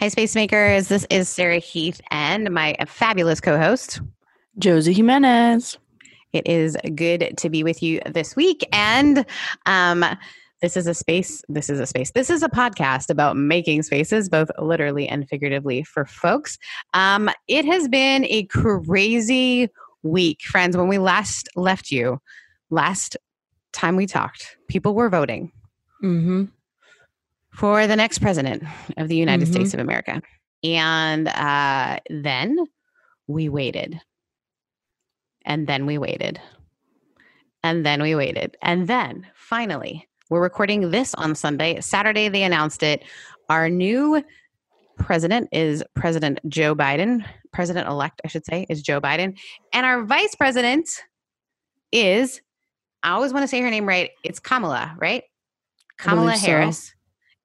Hi, Space Makers. This is Sarah Heath and my fabulous co host, Josie Jimenez. It is good to be with you this week. And um, this is a space, this is a space, this is a podcast about making spaces, both literally and figuratively, for folks. Um, it has been a crazy week, friends. When we last left you, last time we talked, people were voting. Mm-hmm for the next president of the United mm-hmm. States of America. And uh, then we waited. And then we waited. And then we waited. And then finally, we're recording this on Sunday. Saturday, they announced it. Our new president is President Joe Biden. President elect, I should say, is Joe Biden. And our vice president is, I always want to say her name right. It's Kamala, right? Kamala Harris. So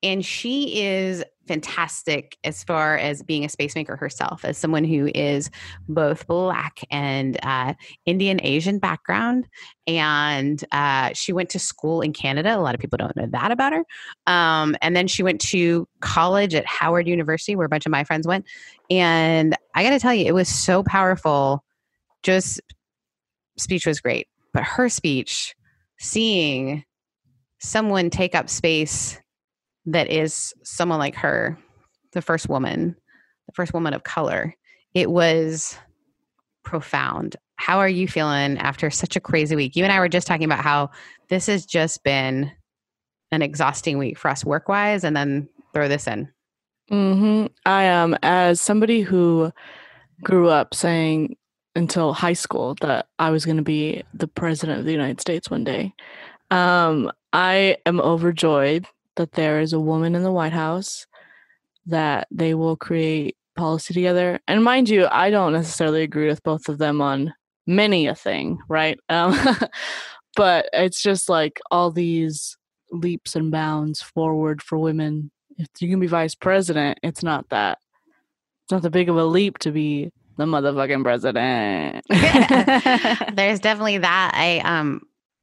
and she is fantastic as far as being a space maker herself as someone who is both black and uh, indian asian background. And uh, she went to school in canada. A lot of people don't know that about her. Um, and then she went to college at howard university where a bunch of my friends went. And i got to tell you it was so powerful. Just speech was great. But her speech seeing someone take up space that is someone like her, the first woman, the first woman of color, it was profound. How are you feeling after such a crazy week? You and I were just talking about how this has just been an exhausting week for us work wise, and then throw this in. Mm-hmm. I am, um, as somebody who grew up saying until high school that I was going to be the president of the United States one day. Um, I am overjoyed that there is a woman in the White House, that they will create policy together. And mind you, I don't necessarily agree with both of them on many a thing, right? Um, but it's just like all these leaps and bounds forward for women. If you can be vice president, it's not that. It's not that big of a leap to be the motherfucking president. There's definitely that. I um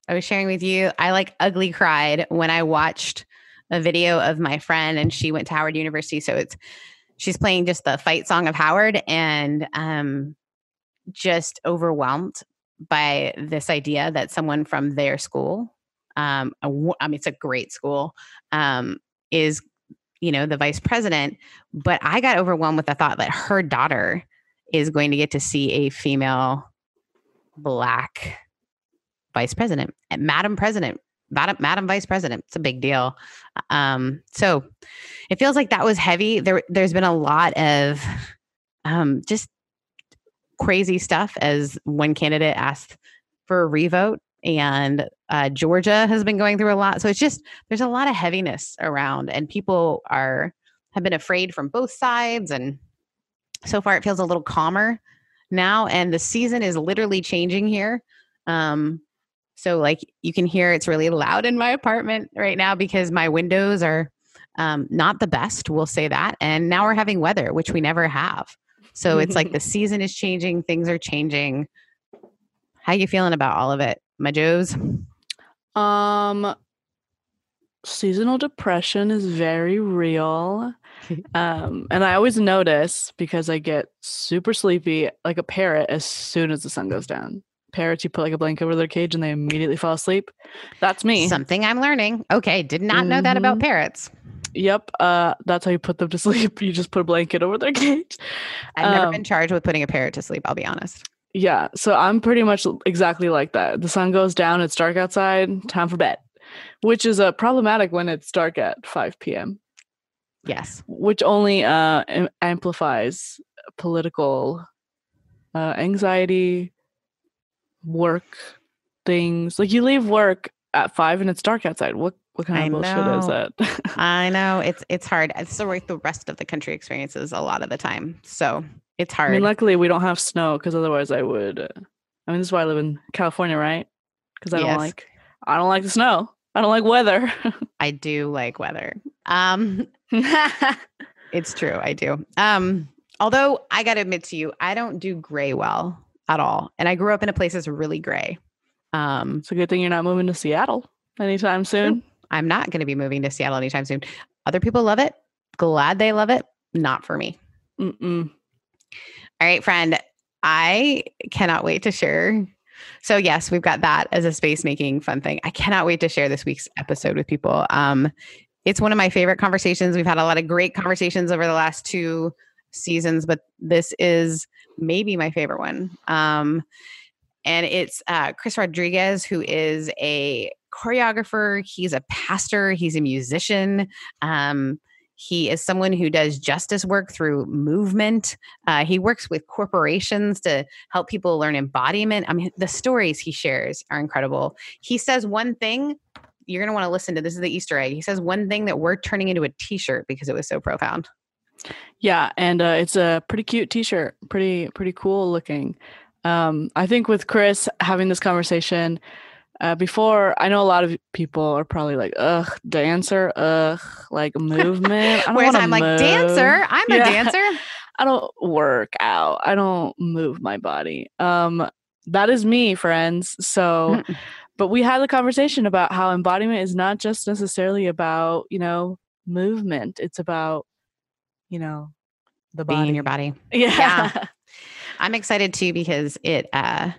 I was sharing with you. I like ugly cried when I watched a video of my friend and she went to Howard University. So it's she's playing just the fight song of Howard and um just overwhelmed by this idea that someone from their school um I mean it's a great school um is you know the vice president but I got overwhelmed with the thought that her daughter is going to get to see a female black vice president madam president Madam, Madam Vice President. It's a big deal. Um, so it feels like that was heavy. There, there's been a lot of um, just crazy stuff as one candidate asked for a revote, and uh, Georgia has been going through a lot. So it's just there's a lot of heaviness around, and people are have been afraid from both sides. And so far, it feels a little calmer now, and the season is literally changing here. Um, so like you can hear it's really loud in my apartment right now because my windows are um, not the best. We'll say that. And now we're having weather, which we never have. So it's like the season is changing, things are changing. How you feeling about all of it, my Joes? Um, seasonal depression is very real. um, and I always notice because I get super sleepy like a parrot as soon as the sun goes down parrots you put like a blanket over their cage and they immediately fall asleep. That's me. Something i'm learning. Okay did not know mm-hmm. that about mm-hmm. parrots. Yep uh that's how you put them to sleep. You just put a blanket over their cage. I've never been um, charged with putting a parrot to sleep i'll be honest. Yeah so i'm pretty much exactly like that. The sun goes down it's dark outside time for bed which is uh, problematic when it's dark at 5 p.m yes. Which only uh amplifies political uh, anxiety work things. Like you leave work at five and it's dark outside. What what kind of I bullshit know. is that? I know it's it's hard. It's the way the rest of the country experiences a lot of the time. So it's hard. I mean, luckily we don't have snow because otherwise I would. Uh, I mean, this is why I live in California, right? Because I don't like I don't like the snow. I don't like weather. I do like weather. Um, it's true. I do. Um, although I got to admit to you, I don't do gray well at all. And I grew up in a place that's really gray. Um, it's a good thing you're not moving to Seattle anytime soon. I'm not going to be moving to Seattle anytime soon. Other people love it. Glad they love it. not for me. Mm-mm. All right, friend. I cannot wait to share. So yes, we've got that as a space making fun thing. I cannot wait to share this week's episode with people. Um, it's one of my favorite conversations. We've had a lot of great conversations over the last two seasons, but this is maybe my favorite one. Um, and it's uh, Chris Rodriguez, who is a choreographer. He's a pastor. He's a musician. Um, he is someone who does justice work through movement. Uh, he works with corporations to help people learn embodiment. I mean, the stories he shares are incredible. He says one thing you're going to want to listen to. This is the Easter egg. He says one thing that we're turning into a T-shirt because it was so profound. Yeah, and uh, it's a pretty cute T-shirt. Pretty pretty cool looking. Um, I think with Chris having this conversation, uh, before, I know a lot of people are probably like, ugh, dancer, ugh, like movement. I Whereas I'm like, dancer, I'm Yeah. a dancer. I don't work out. I don't move my body. Um, that is me, friends. So, Mm. but we had the conversation about how embodiment is not just necessarily about, you know, movement. It's about, you know, the body. Being in your body. Yeah. Yeah. I'm excited too because it uh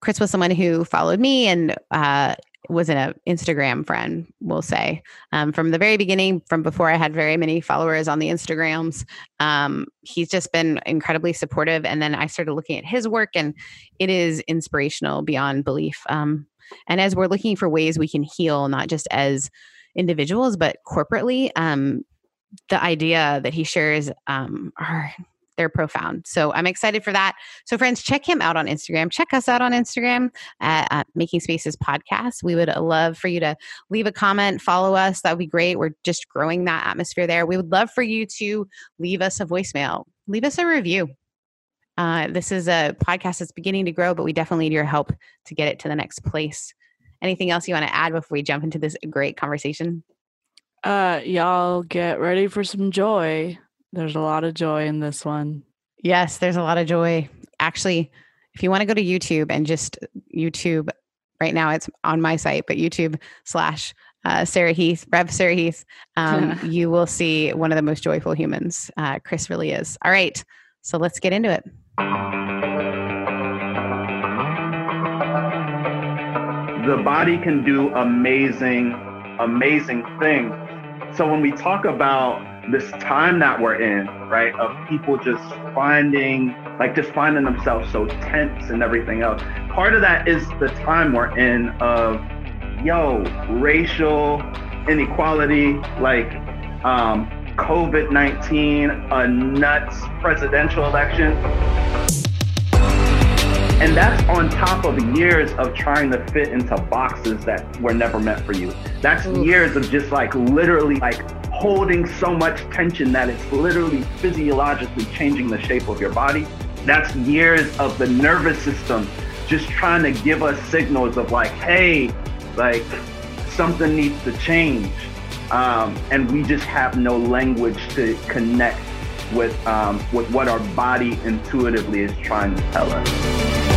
Chris was someone who followed me and uh was an Instagram friend, we'll say, um, from the very beginning, from before I had very many followers on the Instagrams. Um, he's just been incredibly supportive. And then I started looking at his work, and it is inspirational beyond belief. Um, and as we're looking for ways we can heal, not just as individuals, but corporately, um, the idea that he shares um, are they're profound. So I'm excited for that. So friends, check him out on Instagram. Check us out on Instagram at, Making Spaces Podcast. We would love for you to leave a comment, follow us. That would be great. We're just growing that atmosphere there. We would love for you to leave us a voicemail, leave us a review. Uh, this is a podcast that's beginning to grow, but we definitely need your help to get it to the next place. Anything else you want to add before we jump into this great conversation? Uh, y'all get ready for some joy. There's a lot of joy in this one. Yes, there's a lot of joy. Actually, if you want to go to YouTube and just YouTube, right now it's on my site, but YouTube slash uh, Sarah Heath, Rev Sarah Heath, um, you will see one of the most joyful humans. Uh, Chris really is. All right, so let's get into it. the body can do amazing, amazing things. So when we talk about this time that we're in, right, of people just finding, like just finding themselves so tense and everything else, part of that is the time we're in of, yo, racial inequality, like um, COVID 19, a nuts presidential election. And that's on top of years of trying to fit into boxes that were never meant for you. That's Oof. years of just like literally like holding so much tension that it's literally physiologically changing the shape of your body. That's years of the nervous system just trying to give us signals of like, hey, like something needs to change. Um, and we just have no language to connect with um, with what our body intuitively is trying to tell us.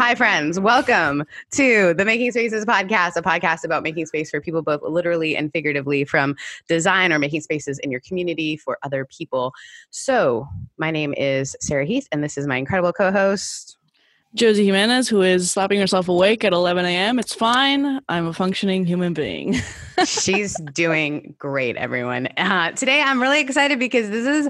Hi, friends. Welcome to the Making Spaces podcast, a podcast about making space for people, both literally and figuratively, from design or making spaces in your community for other people. So, my name is Sarah Heath, and this is my incredible co host. Josie Jimenez, who is slapping herself awake at 11 a.m. It's fine. I'm a functioning human being. She's doing great, everyone. Uh, today, I'm really excited because this is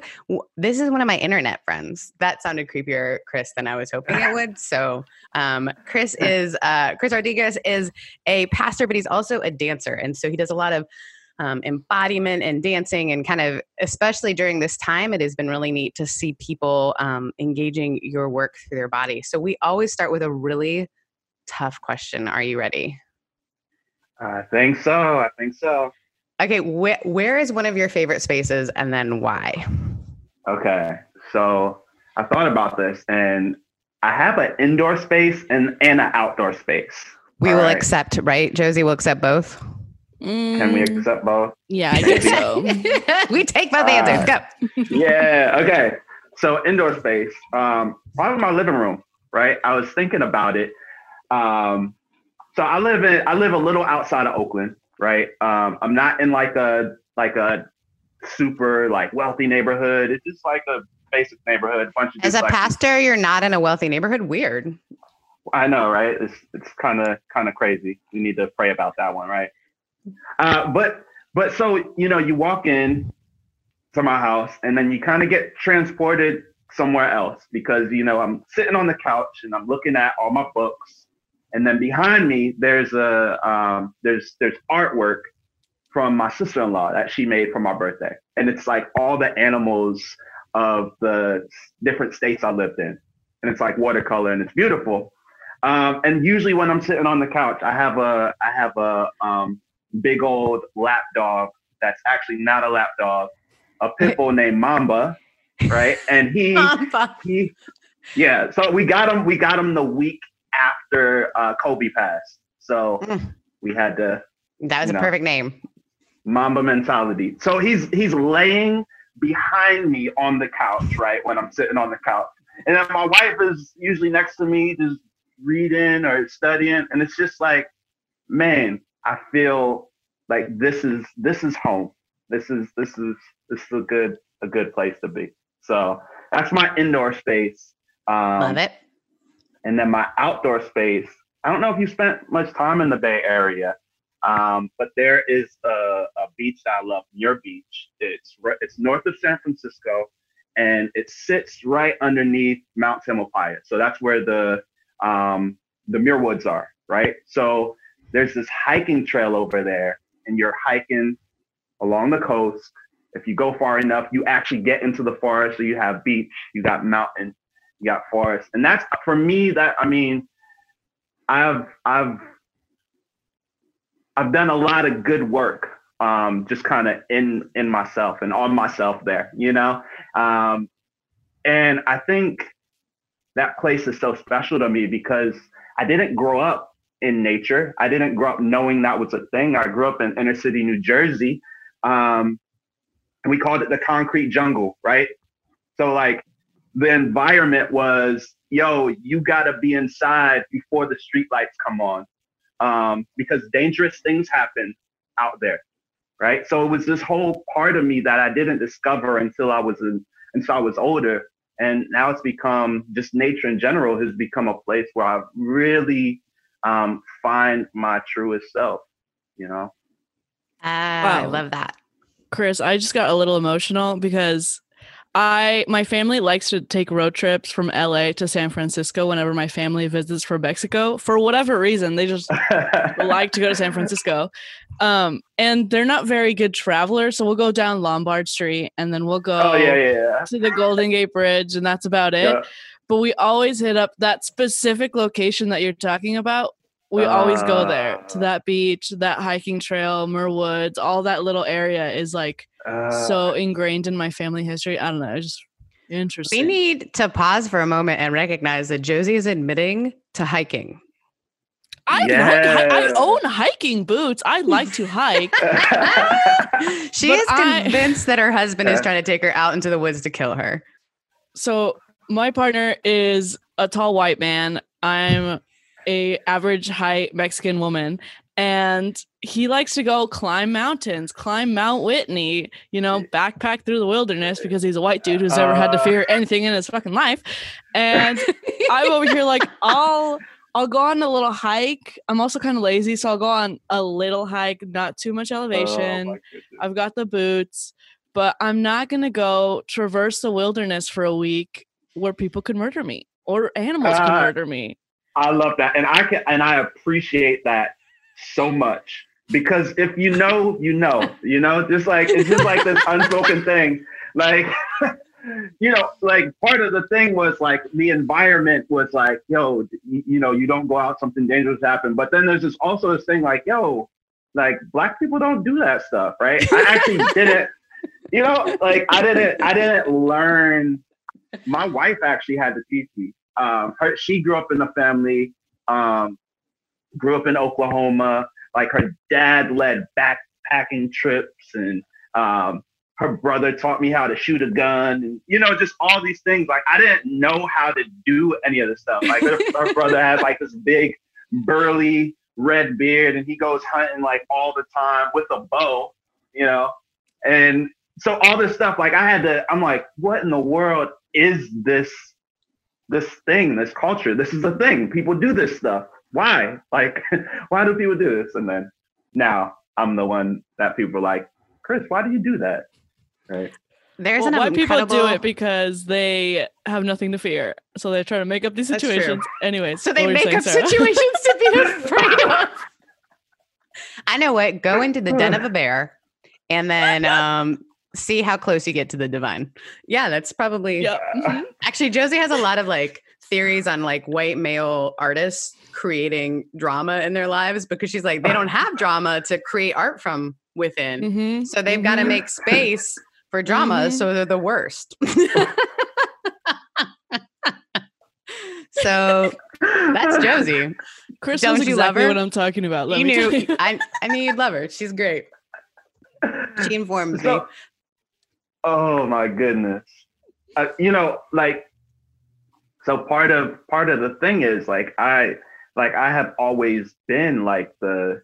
this is one of my internet friends. That sounded creepier, Chris, than I was hoping it would. So, um, Chris is uh, Chris Rodriguez is a pastor, but he's also a dancer, and so he does a lot of um, embodiment and dancing, and kind of especially during this time, it has been really neat to see people um, engaging your work through their body. So, we always start with a really tough question. Are you ready? I think so. I think so. Okay, wh- where is one of your favorite spaces and then why? Okay. So I thought about this and I have an indoor space and, and an outdoor space. We All will right. accept, right? Josie will accept both. Can we Mm, accept both? yeah, I guess so. we take both answers. Go. yeah. Okay. So indoor space, um, probably my living room, right? I was thinking about it. Um, so I live in I live a little outside of Oakland, right? Um, I'm not in like a like a super like wealthy neighborhood. It's just like a basic neighborhood. Bunch of As a like, pastor, you're not in a wealthy neighborhood. Weird. I know, right? It's it's kind of kind of crazy. We need to pray about that one, right? Uh, but but so you know, you walk in to my house, and then you kind of get transported somewhere else because you know I'm sitting on the couch and I'm looking at all my books, and then behind me there's a um, there's there's artwork from my sister-in-law that she made for my birthday, and it's like all the animals of the different states I lived in, and it's like watercolor and it's beautiful. Um, and usually when I'm sitting on the couch, I have a I have a um, big old lap dog that's actually not a lap dog, a pit bull named Mamba, right? And he he yeah. So we got him we got him the week after uh, Kobe passed. So Mm. we had to That was a know. perfect name. Mamba mentality. So he's he's laying behind me on the couch, right? When I'm sitting on the couch. And then my wife is usually next to me just reading or studying. And it's just like, man, I feel like this is this is home. This is this is this is a good a good place to be. So that's my indoor space. Um, Love it. and then my outdoor space. I don't know if you spent much time in the Bay Area, um, but there is a, a beach that I love, Muir Beach. It's ri- it's north of San Francisco, and it sits right underneath Mount Tamalpais. So that's where the um, the Muir Woods are, right? So there's this hiking trail over there, and you're hiking along the coast. If you go far enough, you actually get into the forest. So you have beach, you got mountain, you got forest, and that's for me. That I mean, I've I've I've done a lot of good work, um, just kind of in in myself and on myself there, you know. Um, and I think that place is so special to me because I didn't grow up in nature. I didn't grow up knowing that was a thing. I grew up in inner city New Jersey. Um, and we called it the concrete jungle, right? So like the environment was, yo, you gotta be inside before the street lights come on. Um, because dangerous things happen out there. Right. So it was this whole part of me that I didn't discover until I was in, until I was older. And now it's become just nature in general has become a place where I've really um, find my truest self, you know? Ah, I love that. Chris, I just got a little emotional because I my family likes to take road trips from LA to San Francisco whenever my family visits from Mexico. For whatever reason, they just like to go to San Francisco. Um, and they're not very good travelers, so we'll go down Lombard Street and then we'll go oh, yeah, yeah, yeah. to the Golden Gate Bridge and that's about it. Yeah. But we always hit up that specific location that you're talking about. We always go there to Ah. that beach, that hiking trail, Muir Woods, all that little area is like Uh, so ingrained in my family history. I don't know. It's just Interesting. We need to pause for a moment and recognize that Josie is admitting to hiking. I, like, I own hiking boots. I like to hike. She But is I- convinced that her husband is Uh. trying to take her out into the woods to kill her. so my partner is a tall white man. I'm a average height Mexican woman. And he likes to go climb mountains, climb Mount Whitney, you know, backpack through the wilderness because he's a white dude who's never had to Uh. fear anything in his fucking life. And I'm over here like I'll I'll go on a little hike. I'm also kind of lazy, so I'll go on a little hike, not too much elevation. Oh. I've got the boots, but I'm not gonna go traverse the wilderness for a week where people could murder me or animals can Uh, murder me. I love that, and I can, and I appreciate that so much because if you know, you know, you know, just like it's just like this unspoken thing, like. You know, like part of the thing was like the environment was like, yo, you, you know, you don't go out, something dangerous happened. But then there's this also this thing like, yo, like black people don't do that stuff, right? I actually didn't, you know, like I didn't, I didn't learn. My wife actually had to teach me um, her she grew up in a family, um, grew up in Oklahoma. Like her dad led backpacking trips, and um, her brother taught me how to shoot a gun, and you know, just all these things. Like I didn't know how to do any of this stuff. Like her, her brother had like this big, burly red beard and he goes hunting like all the time with a bow, you know, and so all this stuff, like I had to, I'm like, what in the world is this, this thing, this culture? This is a thing. People do this stuff. Why? Like, why do people do this? And then now I'm the one that people are like, Chris, why do you do that? Right. There's well, an why incredible... people do it because they have nothing to fear, so they try to make up these That's situations. true. Anyways, So they what were you make saying, up Sarah? situations to be afraid of. I know what. Go into the den of a bear, and then um, see how close you get to the divine. Yeah, that's probably. Yep. mhm. Actually, Josie has a lot of like theories on like white male artists creating drama in their lives because she's like they don't have drama to create art from within, Mhm. so they've got to make space for drama, Mhm. so they're the worst. so that's Josie. Chris Don't knows you love her? what I'm talking about. Let you me knew you. I, I knew you'd love her. She's great. She informs me. Oh my goodness. Uh, you know, like, so part of part of the thing is like I like I have always been like the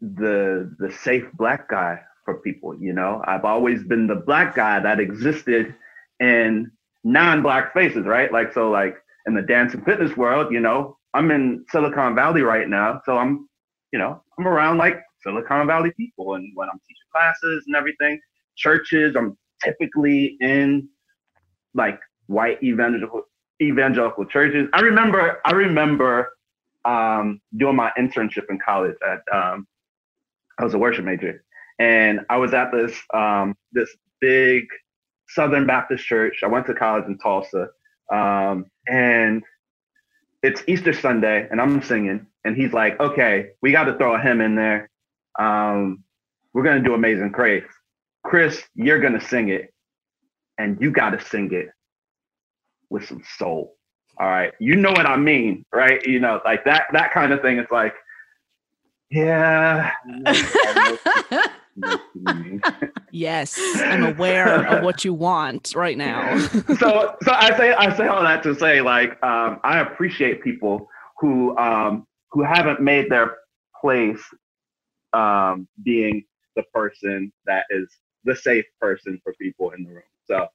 the the safe black guy for people. You know, I've always been the black guy that existed in non-black faces, right? Like so, like in the dance and fitness world, you know, I'm in Silicon Valley right now, so I'm, you know, I'm around like Silicon Valley people, and when I'm teaching classes and everything, churches, I'm typically in like white evangelical evangelical churches. I remember, I remember um, doing my internship in college at um, I was a worship major, and I was at this um, this big Southern Baptist church. I went to college in Tulsa, um, and it's Easter Sunday, and I'm singing, and he's like, "Okay, we got to throw a hymn in there. Um, we're gonna do Amazing Grace. Chris, you're gonna sing it, and you got to sing it with some soul. All right, you know what I mean, right? You know, like that that kind of thing. It's like, yeah. Yes, I'm aware of what you want right now. so so I say I say all that to say like um, I appreciate people who um, who haven't made their place um, being the person that is the safe person for people in the room. So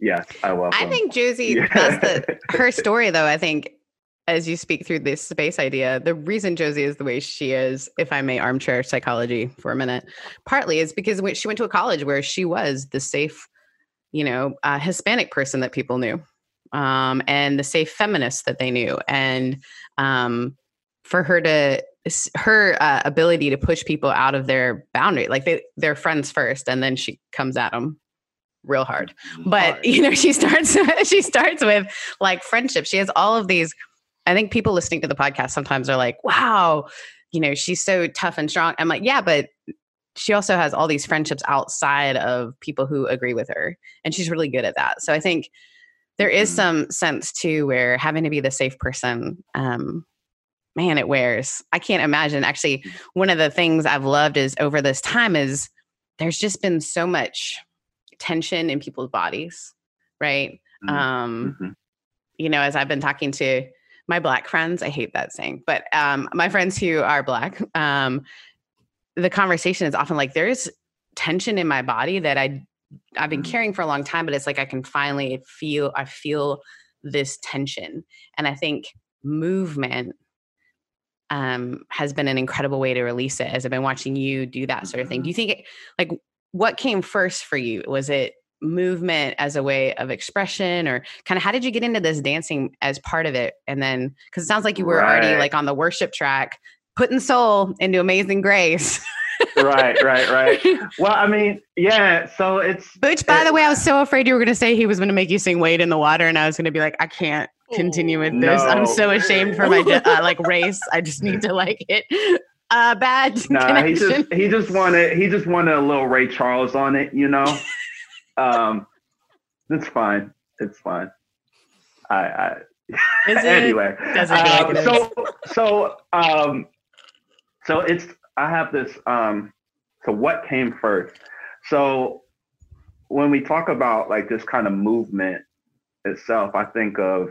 yes, I welcome. I think Josie, Yeah. that's the her story though. I think as you speak through this space idea, the reason Josie is the way she is, if I may armchair psychology for a minute, partly is because when she went to a college where she was the safe, you know, uh, Hispanic person that people knew, um, and the safe feminist that they knew, and um, for her to her uh, ability to push people out of their boundary, like they they're friends first, and then she comes at them real hard but Hard. you know she starts she starts with like friendship she has all of these i think people listening to the podcast sometimes are like wow you know she's so tough and strong i'm like yeah but she also has all these friendships outside of people who agree with her and she's really good at that so i think there is Mhm. some sense too where having to be the safe person um man it wears i can't imagine actually one of the things i've loved is over this time is there's just been so much tension in people's bodies right Mhm. um Mhm. you know as i've been talking to my black friends i hate that saying but um my friends who are black um the conversation is often like there's tension in my body that i i've been Mhm. carrying for a long time but it's like i can finally feel i feel this tension and i think movement um has been an incredible way to release it as i've been watching you do that sort of thing. Do you think it, like what came first for you? Was it movement as a way of expression or kind of how did you get into this dancing as part of it? And then because it sounds like you were already like on the worship track putting soul into amazing grace. Right, right, right. Well, I mean, yeah. So it's Booch, by the way, I was so afraid you were going to say he was going to make you sing Wade in the Water, and I was going to be like, I can't continue with this. I'm so ashamed for my uh, like race. I just need to like hit uh, bad Nah, he connection. just he just wanted he just wanted a little Ray Charles on it, you know. um, it's fine. It's fine. I, I anyway. Um, so so um so it's I have this um so what came first? So when we talk about like this kind of movement itself, I think of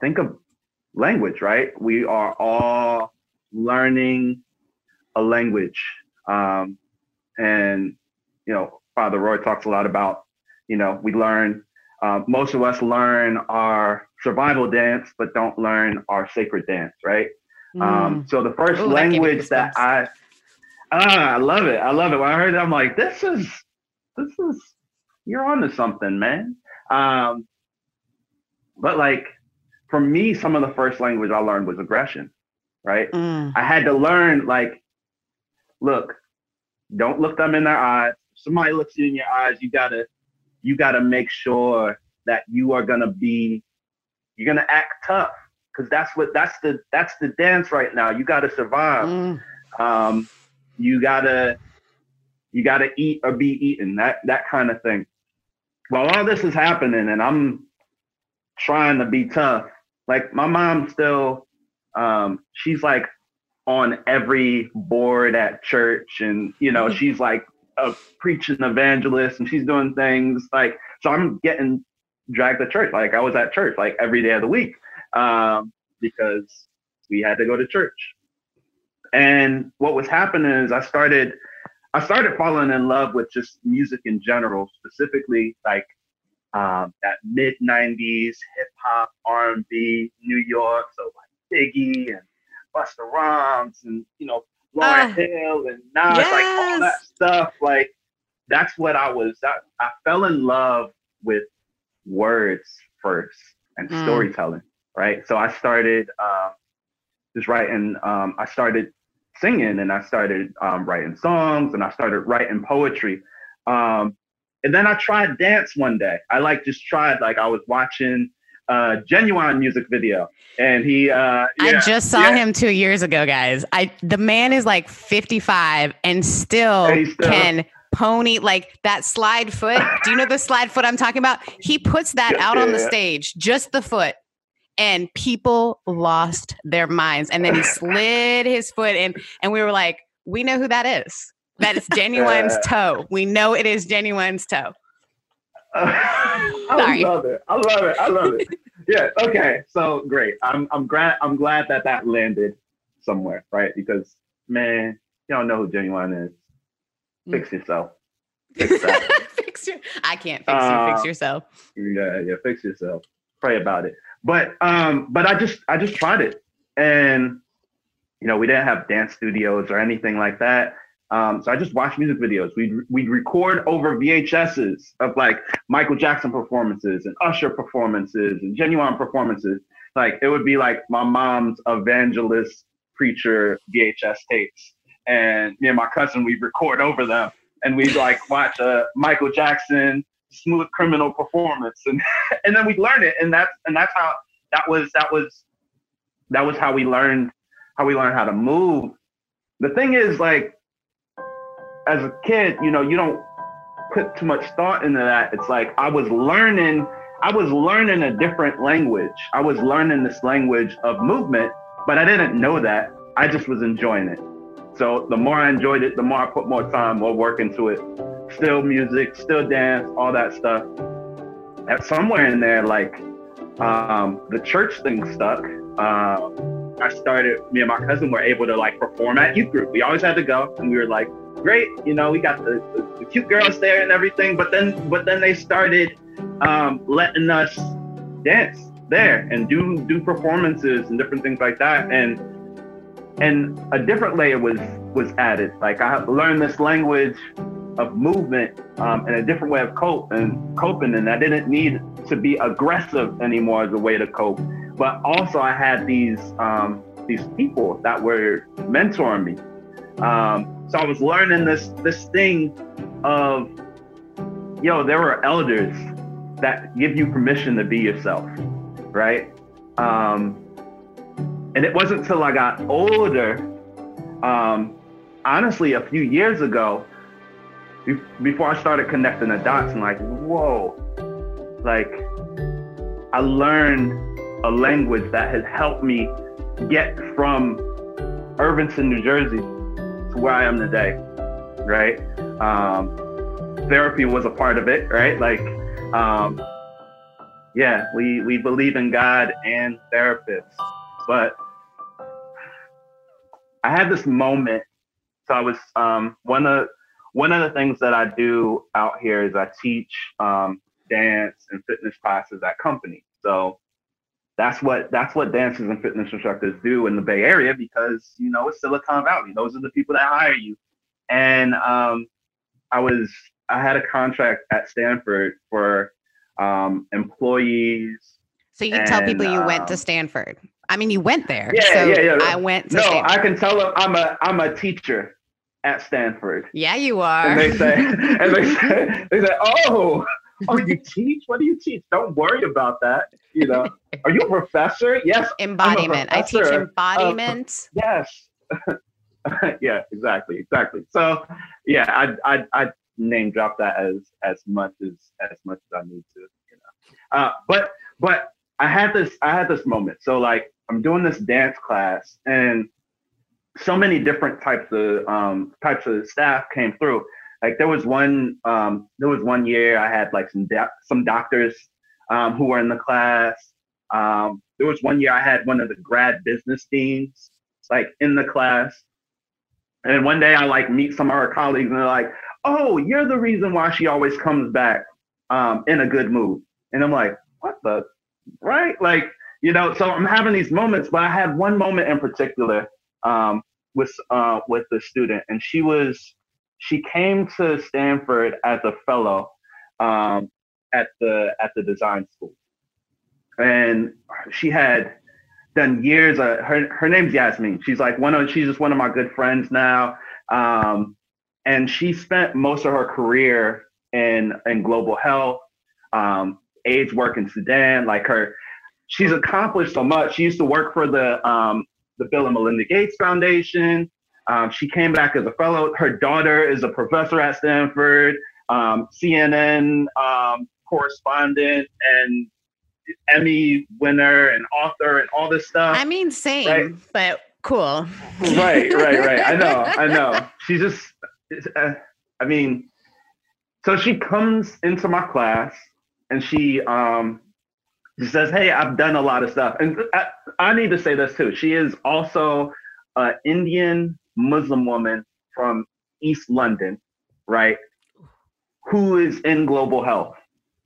think of language, right? We are all learning a language. Um, and, you know, Father Rohr talks a lot about, you know, we learn, uh, most of us learn our survival dance, but don't learn our sacred dance, right? Um, mm. Um, so the first Ooh, language that, that I, ah, I love it. I love it. When I heard it, I'm like, this is, this is, you're onto something, man. Um, but like, for me, some of the first language I learned was aggression, right? Mm. I had to learn, like, look, don't look them in their eyes. If somebody looks you in your eyes, you gotta, you gotta make sure that you are gonna be, you're gonna act tough, because that's what that's the that's the dance right now. You gotta survive. Mm. Um, you gotta, you gotta eat or be eaten. That that kind of thing. While all this is happening, and I'm trying to be tough, like my mom still um she's like on every board at church and you know mm-hmm. she's like a preaching evangelist and she's doing things like so i'm getting dragged to church like i was at church like every day of the week um because we had to go to church and what was happening is i started i started falling in love with just music in general specifically like um, that mid '90s hip hop, R&B, New York, so like Biggie and Busta Rhymes and you know Lauryn uh, Hill and Nas, yes. like all that stuff. Like that's what I was. I, I fell in love with words first and mm. storytelling, right? So I started um, just writing. Um, I started singing and I started um, writing songs and I started writing poetry. Um, and then I tried dance one day. I like just tried like I was watching a Ginuwine music video, and he. Uh, yeah, I just saw yeah. him two years ago, guys. I the man is like fifty five and still, still can pony like that slide foot. Do you know the slide foot I'm talking about? He puts that yeah, out on the stage, just the foot. And people lost their minds. And then he slid his foot in, and we were like, we know who that is. That is Ginuwine's toe. We know it is Ginuwine's toe. Uh, I love it. I love it. I love it. yeah. Okay. So great. I'm I'm glad I'm glad that that landed somewhere, right? Because man, you don't know who Ginuwine is. Mm. Fix yourself. Fix, fix your. I can't fix uh, you. Fix uh, yourself. Yeah. Yeah. Fix yourself. Pray about it. But um, but I just I just tried it, and you know we didn't have dance studios or anything like that. Um, so I just watched music videos. We'd, we'd record over VHSs of like Michael Jackson performances and Usher performances and Ginuwine performances. Like it would be like my mom's evangelist preacher VHS tapes. And me and my cousin, we'd record over them and we'd like watch a Michael Jackson smooth criminal performance and and then we'd learn it. And that's and that's how that was that was that was how we learned how we learned how to move. The thing is like as a kid, you know, you don't put too much thought into that. It's like I was learning, I was learning a different language. I was learning this language of movement, but I didn't know that. I just was enjoying it. So the more I enjoyed it, the more I put more time, more work into it. Still music, still dance, all that stuff. At somewhere in there, like um, the church thing stuck. Uh, I started, me and my cousin were able to like perform at youth group. We always had to go, and we were like, great. You know, we got the, the, the cute girls there and everything. But then, but then they started um, letting us dance there and do do performances and different things like that. And and a different layer was was added. Like I learned this language of movement um, and a different way of cope and coping, and I didn't need to be aggressive anymore as a way to cope. But also, I had these um, these people that were mentoring me. Um, so I was learning this this thing of, yo, there were elders that give you permission to be yourself, right? Um, and it wasn't until I got older, um, honestly, a few years ago, be- before I started connecting the dots and like, whoa, like I learned a language that has helped me get from Irvington, New Jersey to where I am today, right? Um, therapy was a part of it, right? Like, um, yeah, we, we believe in God and therapists, but I had this moment. So I was um, one of one of the things that I do out here is I teach um, dance and fitness classes at companies. So that's what that's what dancers and fitness instructors do in the Bay Area because you know it's Silicon Valley. Those are the people that hire you. And um, I was I had a contract at Stanford for um, employees. So you can tell people you went to um, Stanford. I mean, you went there. Yeah, so yeah, yeah. I went to no, Stanford. I can tell them I'm a I'm a teacher at Stanford. Yeah, you are. And they say, and they say, they say, oh, oh, you teach? What do you teach? Don't worry about that. You know, are you a professor? Yes. Embodiment. I teach embodiment. Uh, yes. yeah, exactly, exactly. So, yeah, I, I, I name drop that as as much as as much as I need to. You know, uh, but but I had this I had this moment. So like I'm doing this dance class and so many different types of um, types of staff came through. Like there was one um, there was one year I had like some some doctors um, who were in the class. Um, there was one year I had one of the grad business deans like in the class. And one day I like meet some of our colleagues and they're like, "Oh, you're the reason why she always comes back um, in a good mood." And I'm like, "What the right? Like, you know, so I'm having these moments, but I had one moment in particular um, with uh, with the student, and she was she came to Stanford as a fellow um, at the at the design school, and she had done years. Of, her her name's Yasmin. She's like one of she's just one of my good friends now, um, and she spent most of her career in in global health. Um, AIDS work in Sudan. Like her, she's accomplished so much. She used to work for the um, the Bill and Melinda Gates Foundation. Um, she came back as a fellow. Her daughter is a professor at Stanford, um, CNN um, correspondent, and Emmy winner and author and all this stuff. I mean, same, right? but cool. right, right, right. I know, I know. She just, uh, I mean, so she comes into my class and she um she says, "Hey, I've done a lot of stuff." And I, I need to say this too. She is also an Indian Muslim woman from East London, right? Who is in global health,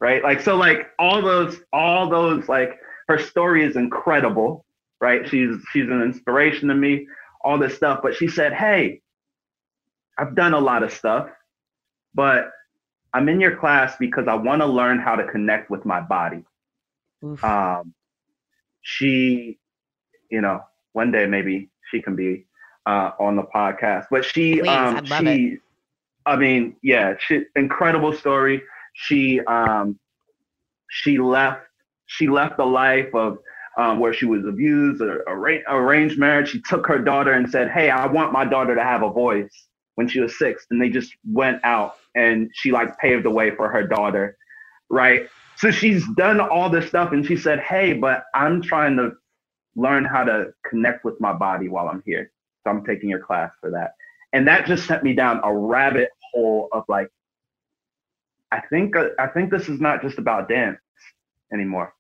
right? Like so, like all those, all those, like her story is incredible, right? She's she's an inspiration to me. All this stuff, but she said, "Hey, I've done a lot of stuff, but I'm in your class because I want to learn how to connect with my body. Oof. Um, she, you know, one day maybe she can be uh, on the podcast. But she, Please, um, she, it. I mean, yeah, she incredible story. She, um, she left, she left a life of um, where she was abused, or arranged marriage. She took her daughter and said, "Hey, I want my daughter to have a voice." When she was six, and they just went out and she like paved the way for her daughter, right? So she's done all this stuff and she said, Hey, but I'm trying to learn how to connect with my body while I'm here. So I'm taking your class for that. And that just sent me down a rabbit hole of like, I think I think this is not just about dance anymore.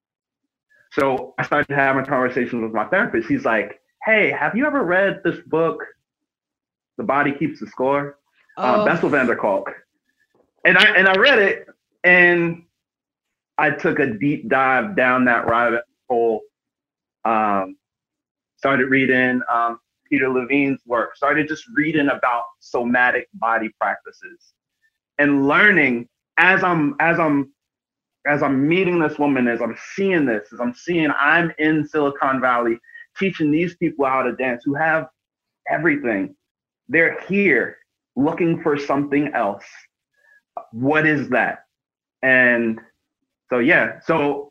So I started having conversations with my therapist. He's like, "Hey, have you ever read this book, The Body Keeps the Score?" Um, oh. Um, Bessel van der Kolk and I and I read it and I took a deep dive down that rabbit hole. Um, started reading um, Peter Levine's work. Started just reading about somatic body practices and learning as I'm as I'm as I'm meeting this woman, as I'm seeing this, as I'm seeing I'm in Silicon Valley teaching these people how to dance who have everything. They're here looking for something else what is that? And so, yeah, so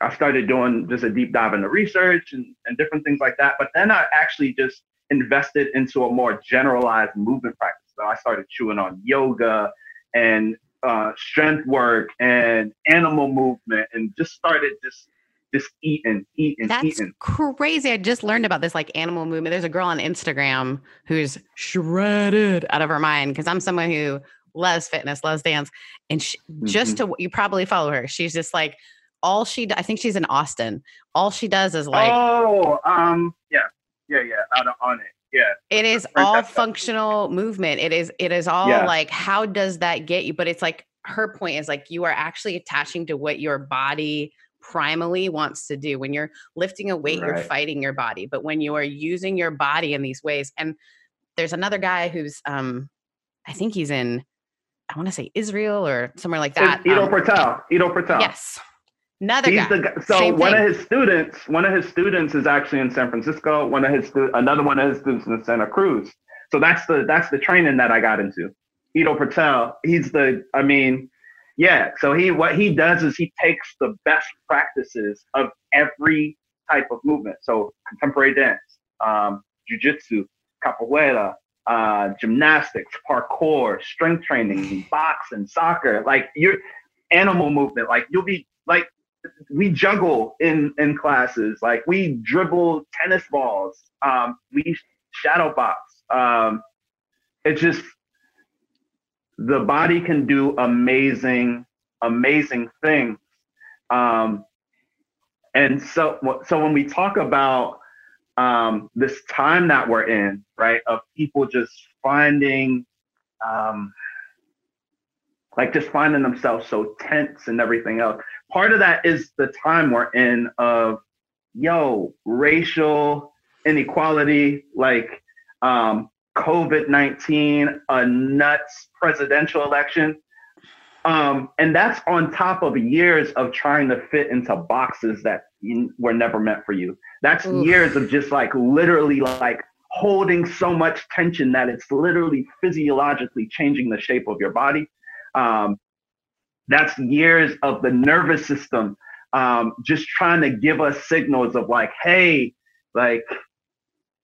I started doing just a deep dive into research and, and different things like that. But then I actually just invested into a more generalized movement practice. So I started chewing on yoga and uh, strength work and animal movement and just started just just eating, eating, That's eating. crazy. I just learned about this like animal movement. There's a girl on Instagram who's shredded out of her mind because I'm someone who loves fitness, loves dance. And she, mm-hmm. just to, you probably follow her. She's just like, all she, I think she's in Austin. All she does is like, oh, um, yeah, yeah, yeah, out of on it. Yeah. It is all that functional movement. It is it is all Yeah. like how does that get you? But it's like her point is like you are actually attaching to what your body primally wants to do. When you're lifting a weight, you're fighting your body. But when you are using your body in these ways, and there's another guy who's um I think he's in I want to say Israel or somewhere like that. Ido um, Portal. Ido Portal. yes. Another He's guy. the. So Same one thing. of his students, one of his students is actually in San Francisco. One of his another one of his students in Santa Cruz. So that's the that's the training that I got into. Ido Portal. He's the. I mean, yeah. So he what he does is he takes the best practices of every type of movement. So contemporary dance, um, jujitsu, capoeira, uh, gymnastics, parkour, strength training, boxing, soccer. Like you're animal movement. Like you'll be like we juggle in in classes. Like we dribble tennis balls um we shadow box. Um it's just the body can do amazing amazing things. Um and so so when we talk about um this time that we're in right of people just finding um like just finding themselves so tense and everything else part of that is the time we're in of yo racial inequality like um covid-19 a nuts presidential election. Um and that's on top of years of trying to fit into boxes that were never meant for you. That's Oof. years of just like literally like holding so much tension that it's literally physiologically changing the shape of your body. Um, that's years of the nervous system um, just trying to give us signals of like, hey, like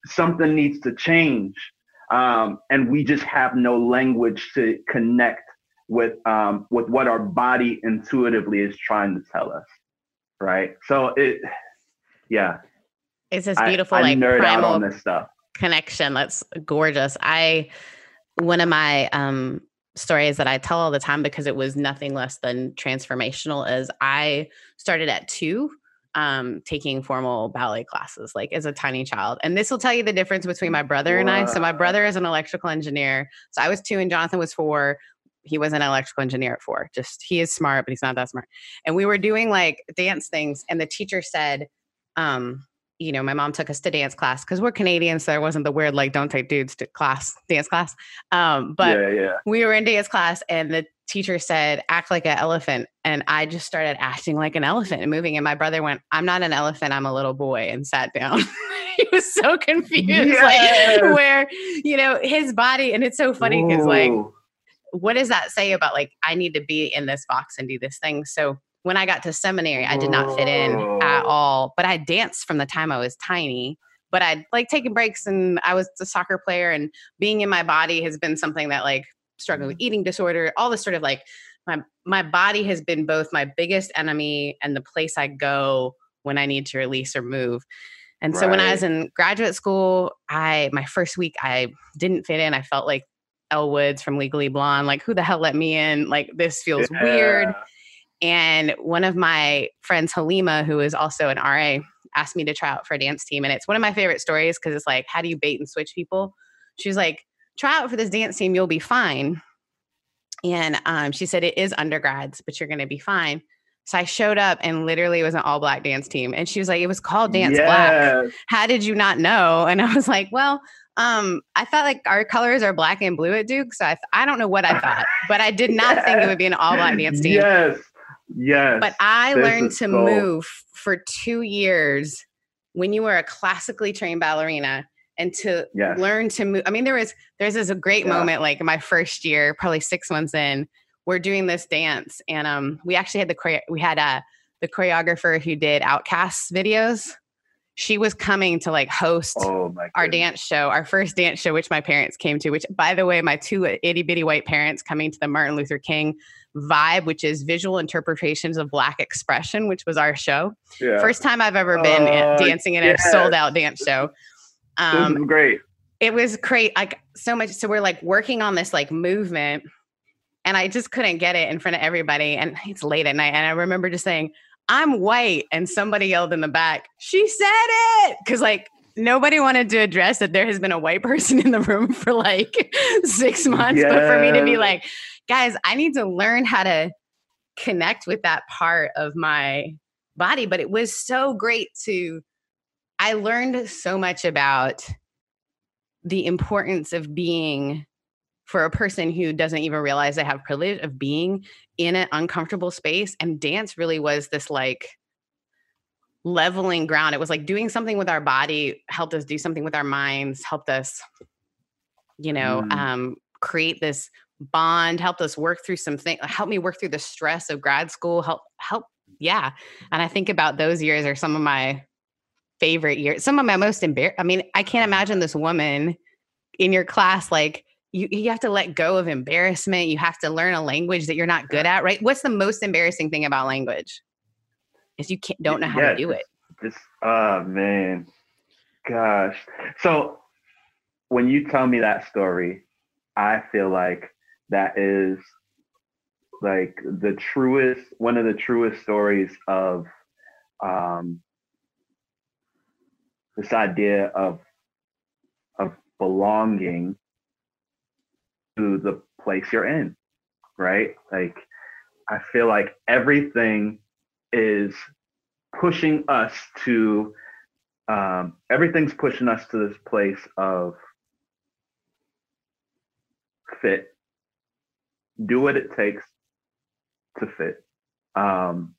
something needs to change. Um, and we just have no language to connect with um, with what our body intuitively is trying to tell us. Right. So it, yeah, it's this beautiful I, like nerd out primal on this stuff. connection that's gorgeous i one of my um stories that i tell all the time because it was nothing less than transformational is i started at two um taking formal ballet classes like as a tiny child. And this will tell you the difference between my brother and i. So my brother is an electrical engineer. So i was two and jonathan was four. He was an electrical engineer at four. Just he is smart but he's not that smart. And we were doing like dance things and the teacher said um you know, my mom took us to dance class because we're Canadian, so there wasn't the weird like don't take dudes to class, dance class. Um, but yeah, yeah. we were in dance class and the teacher said, act like an elephant. And I just started acting like an elephant and moving. And my brother went, I'm not an elephant, I'm a little boy, and sat down. he was so confused, Yes! like where, you know, his body, and it's so funny because like what does that say about like I need to be in this box and do this thing? So when I got to seminary, I did not fit in at Oh. all. But I danced from the time I was tiny. But I'd like taking breaks and I was a soccer player and being in my body has been something that like struggling with mm-hmm. eating disorder, all this sort of like my my body has been both my biggest enemy and the place I go when I need to release or move. And so when I was in graduate school, I my first week I didn't fit in. I felt like Elle Woods from Legally Blonde. Like, who the hell let me in? Like, this feels weird. And one of my friends, Halima, who is also an RA, asked me to try out for a dance team. And it's one of my favorite stories because it's like, how do you bait and switch people? She was like, try out for this dance team, you'll be fine. And um, she said, it is undergrads, but you're going to be fine. So I showed up and literally it was an all black dance team. And she was like, it was called Dance Black how did you not know? And I was like, well, um, I thought like our colors are black and blue at Duke. So I, th- I don't know what I thought, but I did not think it would be an all black dance team. Yes. Yes. But I learned to gold. move for two years when you were a classically trained ballerina and to Yes. learn to move. I mean, there was there's this a great Yeah. moment like my first year, probably six months in, we're doing this dance, and um, we actually had the chore- we had uh, the choreographer who did OutKast's videos. She was coming to like host oh our dance show, our first dance show, which my parents came to, which by the way, my two itty bitty white parents coming to the Martin Luther King vibe, which is visual interpretations of black expression, which was our show. Yeah. First time I've ever been Oh, dancing in a sold out dance show. this Um, is great. it was great. Like so much. So we're like working on this like movement and I just couldn't get it in front of everybody. And it's late at night. And I remember just saying, I'm white. And somebody yelled in the back, she said it. Cause like nobody wanted to address that there has been a white person in the room for like six months. But for me to be like, guys, I need to learn how to connect with that part of my body. But it was so great to, I learned so much about the importance of being for a person who doesn't even realize they have privilege of being in an uncomfortable space. And dance really was this like, leveling ground. It was like doing something with our body helped us do something with our minds, helped us, you know, Mm. um, create this bond, helped us work through some things, helped me work through the stress of grad school, help, help. Yeah. And I think about those years are some of my favorite years, some of my most embarrassed. I mean, I can't imagine this woman in your class, like, you, you have to let go of embarrassment. You have to learn a language that you're not good at, right? What's the most embarrassing thing about language? Is you can't don't know how Yeah, to do it. Just oh man, gosh. So when you tell me that story, I feel like that is like the truest, one of the truest stories of um, this idea of of belonging to the place you're in, right? Like I feel like everything is pushing us to um, everything's pushing us to this place of fit do what it takes to fit um,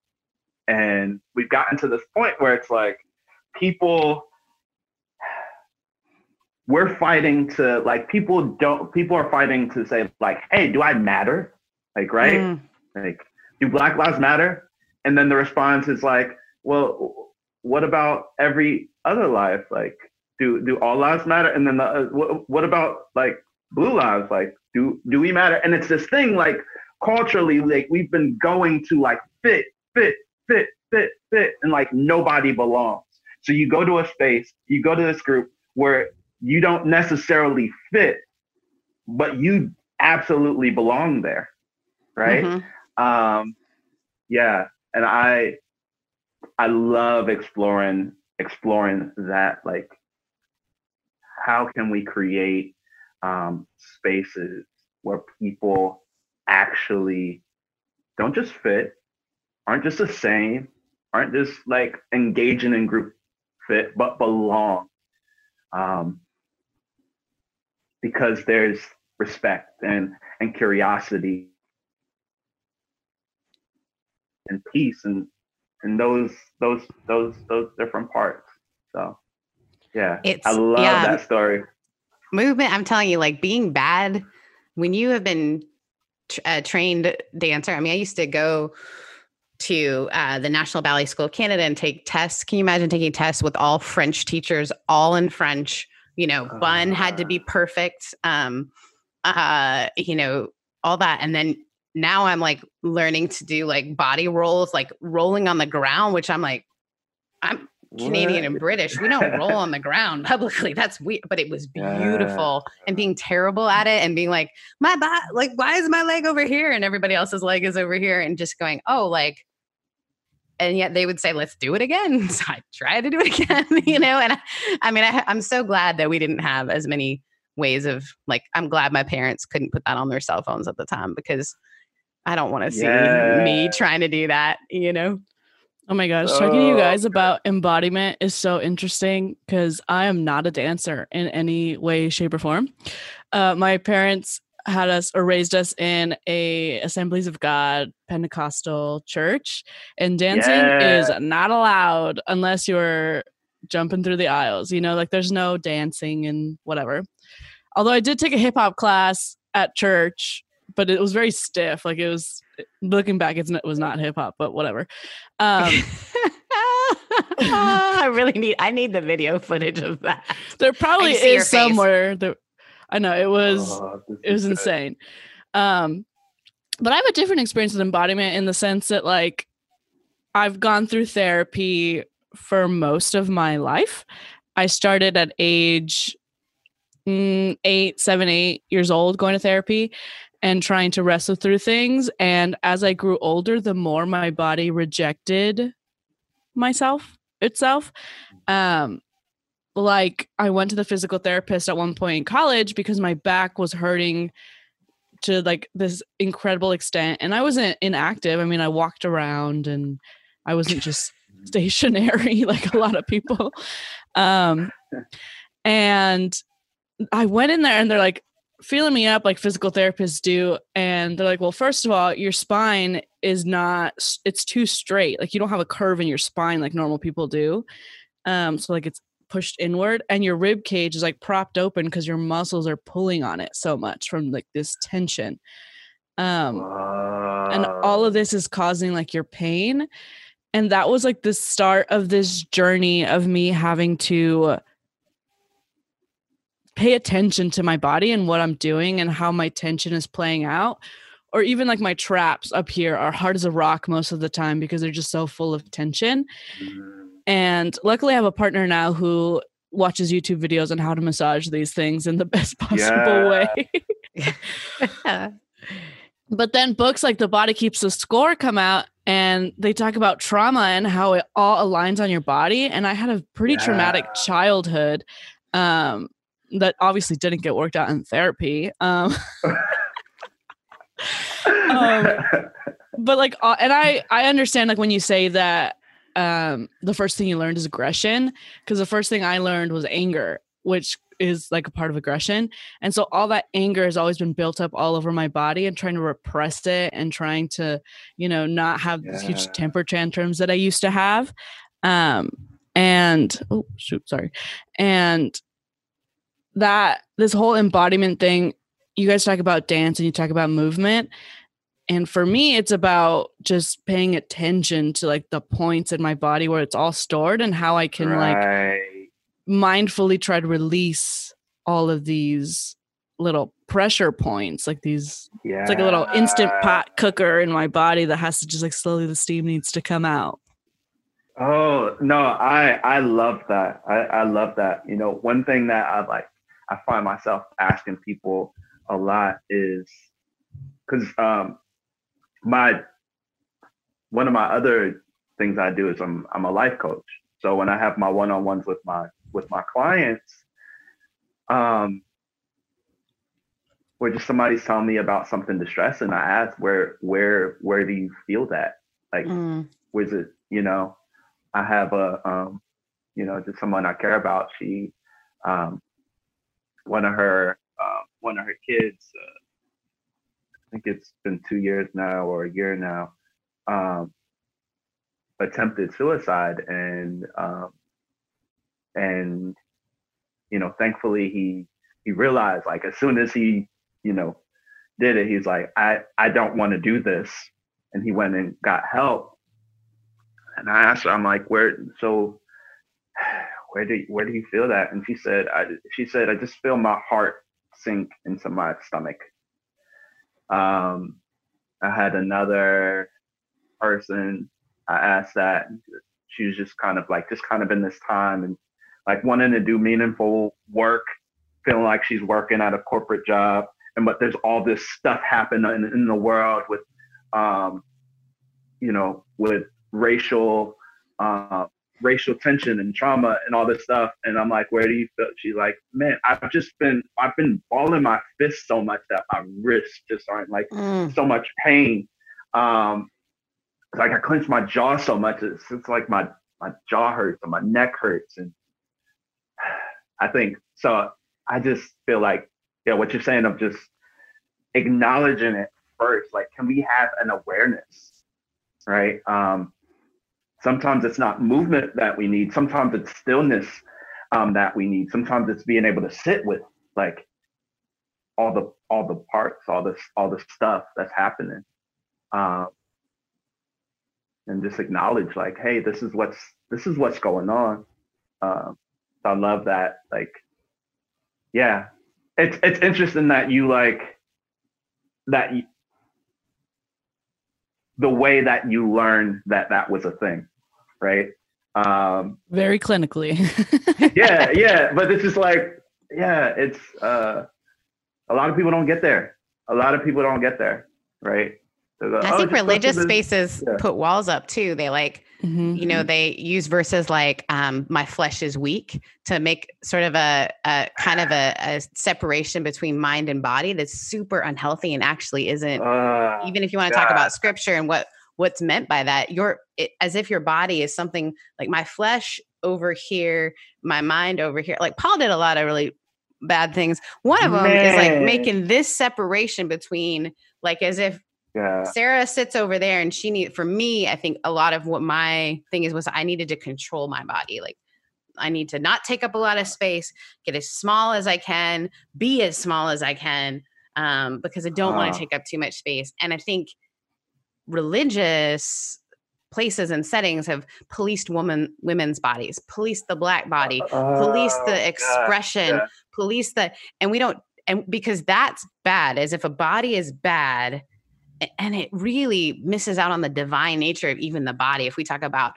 and we've gotten to this point where it's like people we're fighting to like people don't people are fighting to say like hey do i matter? Like right? Mm. like do black lives matter? And then the response is like well what about every other life? Like do do all lives matter? And then the, uh, what, what about like blue lives? Like do do we matter? And it's this thing like culturally like we've been going to like fit fit fit fit fit and like nobody belongs. So you go to a space you go to this group where you don't necessarily fit but you absolutely belong there right Mhm. um yeah and i i love exploring exploring that like how can we create um spaces where people actually don't just fit aren't just the same aren't just like engaging in group fit but belong um because there's respect and and curiosity and peace and and those those those those different parts. So yeah, It's- I love yeah. that story. movement i'm telling you like being bad when you have been a trained dancer i mean i used to go to uh, the national ballet school of canada and take tests can you imagine taking tests with all french teachers all in french you know bun had to be perfect um uh you know all that and then now i'm like learning to do like body rolls like rolling on the ground which i'm like i'm Canadian and British. We don't roll on the ground publicly. That's weird, but it was beautiful. And being terrible at it and being like, my bot, like, why is my leg over here? And everybody else's leg is over here. And just going, oh, like, and yet they would say, let's do it again. So I try to do it again, you know? And I, I mean, I, I'm so glad that we didn't have as many ways of like, I'm glad my parents couldn't put that on their cell phones at the time because I don't want to see me trying to do that, you know? Oh my gosh, talking to you Oh, guys about embodiment is so interesting because I am not a dancer in any way, shape, or form. Uh, my parents had us or raised us in a Assemblies of God Pentecostal church, and dancing is not allowed unless you're jumping through the aisles. You know, like there's no dancing and whatever. Although I did take a hip hop class at church, but it was very stiff. Like it was looking back, it was not hip hop, but whatever. Um, I really need I need the video footage of that. there probably is somewhere. There, I know it was Oh, it was insane. Um, but I have a different experience with embodiment in the sense that like I've gone through therapy for most of my life. I started at age mm, eight, seven, eight years old going to therapy and trying to wrestle through things. And as I grew older, the more my body rejected myself itself. Um, like I went to the physical therapist at one point in college because my back was hurting to like this incredible extent and I wasn't inactive. I mean, I walked around and I wasn't just stationary like a lot of people. Um and I went in there and they're like feeling me up like physical therapists do and they're like, "Well, first of all, your spine is not it's too straight. Like you don't have a curve in your spine like normal people do." Um so like it's pushed inward and your rib cage is like propped open because your muscles are pulling on it so much from like this tension. Um and all of this is causing like your pain. And that was like the start of this journey of me having to pay attention to my body and what i'm doing and how my tension is playing out. Or even like my traps up here are hard as a rock most of the time because they're just so full of tension. Mm-hmm and luckily, I have a partner now who watches YouTube videos on how to massage these things in the best possible yeah. way. But then books like The Body Keeps the Score come out and they talk about trauma and how it all aligns on your body. And I had a pretty yeah. traumatic childhood um, that obviously didn't get worked out in therapy. Um, um, but like, uh, and I I understand like when you say that um, the first thing you learned is aggression because the first thing I learned was anger, which is like a part of aggression. And so all that anger has always been built up all over my body and trying to repress it and trying to, you know, not have yeah. these huge temper tantrums that I used to have. Um, and oh shoot, sorry. And that this whole embodiment thing, you guys talk about dance and you talk about movement and for me it's about just paying attention to like the points in my body where it's all stored and how i can right. like mindfully try to release all of these little pressure points like these yeah. it's like a little instant pot cooker in my body that has to just like slowly the steam needs to come out oh no i i love that i i love that you know one thing that i like i find myself asking people a lot is because um my one of my other things I do is I'm I'm a life coach. So when I have my one-on-ones with my with my clients, um, where just somebody's telling me about something distressing, I ask where where where do you feel that? Like mm. was it, you know, I have a um, you know, just someone I care about. She um one of her uh, one of her kids uh, think it's been two years now or a year now, um, attempted suicide and um, and you know thankfully he he realized like as soon as he you know did it he's like I I don't want to do this. And he went and got help. And I asked her I'm like where so where do you, where do you feel that? And she said I she said I just feel my heart sink into my stomach um, I had another person I asked that. She was just kind of like, just kind of in this time and like wanting to do meaningful work, feeling like she's working at a corporate job. And but there's all this stuff happening in, in the world with, um, you know, with racial uh, racial tension and trauma and all this stuff. And I'm like, where do you feel? She's like, man, I've just been, I've been balling my fist so much that my wrists just aren't like mm. so much pain. Um, like I clench my jaw so much. It's, it's like my, my jaw hurts and my neck hurts. And I think, so I just feel like, yeah, what you're saying of just acknowledging it first, like, can we have an awareness? Right. Um, Sometimes it's not movement that we need. Sometimes it's stillness um, that we need. Sometimes it's being able to sit with like all the all the parts, all this all the stuff that's happening, um, and just acknowledge like, hey, this is what's this is what's going on. Um, so I love that. Like, yeah, it's it's interesting that you like that you, the way that you learned that that was a thing, right? Um, Very clinically. yeah, yeah, but this is like, yeah, it's uh, a lot of people don't get there. A lot of people don't get there, right? The, I "Oh, think just go to religious spaces yeah. put walls up too. They like, Mhm. you know, they use verses like um, "my flesh is weak" to make sort of a, a kind of a, a separation between mind and body that's super unhealthy and actually isn't. Uh, even if you want to talk about scripture and what what's meant by that, your it, as if your body is something like my flesh over here, my mind over here. Like Paul did a lot of really bad things. One of them is like making this separation between like as if yeah. Sarah sits over there and she need for me, I think a lot of what my thing is was I needed to control my body. Like I need to not take up a lot of space, get as small as I can, be as small as I can, um, because I don't want to take up too much space. And I think religious places and settings have policed woman women's bodies, policed the black body, police Oh, the expression, yeah. police the and we don't and because that's bad as if a body is bad and it really misses out on the divine nature of even the body if we talk about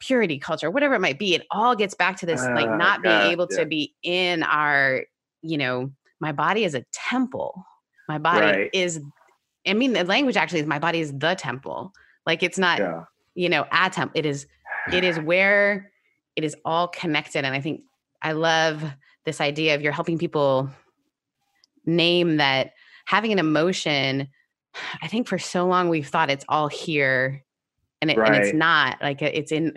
purity culture whatever it might be it all gets back to this like Oh, not being able yeah. to be in our you know my body is a temple my body Right. is i mean the language actually is my body is the temple like it's not Yeah. you know a temple it is it is where it is all connected and i think i love this idea of you're helping people name that having an emotion i think for so long we've thought it's all here and, it, and it's not like it's in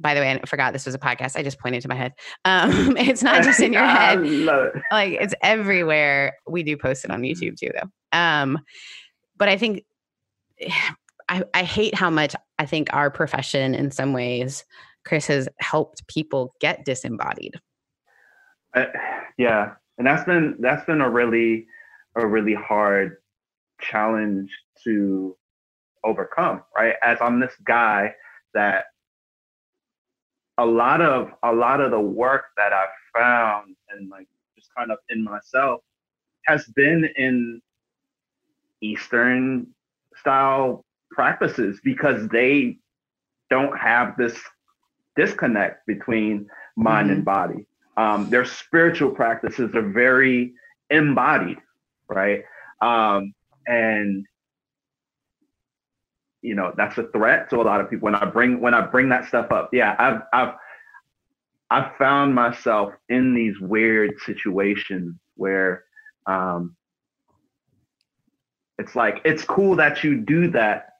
by the way i forgot this was a podcast i just pointed to my head um it's not just in your head it. like it's everywhere. We do post it on YouTube too, though. Um, but I think I, I hate how much I think our profession, in some ways, Chris has helped people get disembodied. Uh, yeah, and that's been that's been a really a really hard challenge to overcome, right? As I'm this guy that a lot of a lot of the work that I've found and like just kind of in myself has been in Eastern style practices because they don't have this disconnect between mind and body. Um, their spiritual practices are very embodied, right? Um, and you know that's a threat to a lot of people when I bring when I bring that stuff up. Yeah, I've I've I've found myself in these weird situations where um, it's like it's cool that you do that,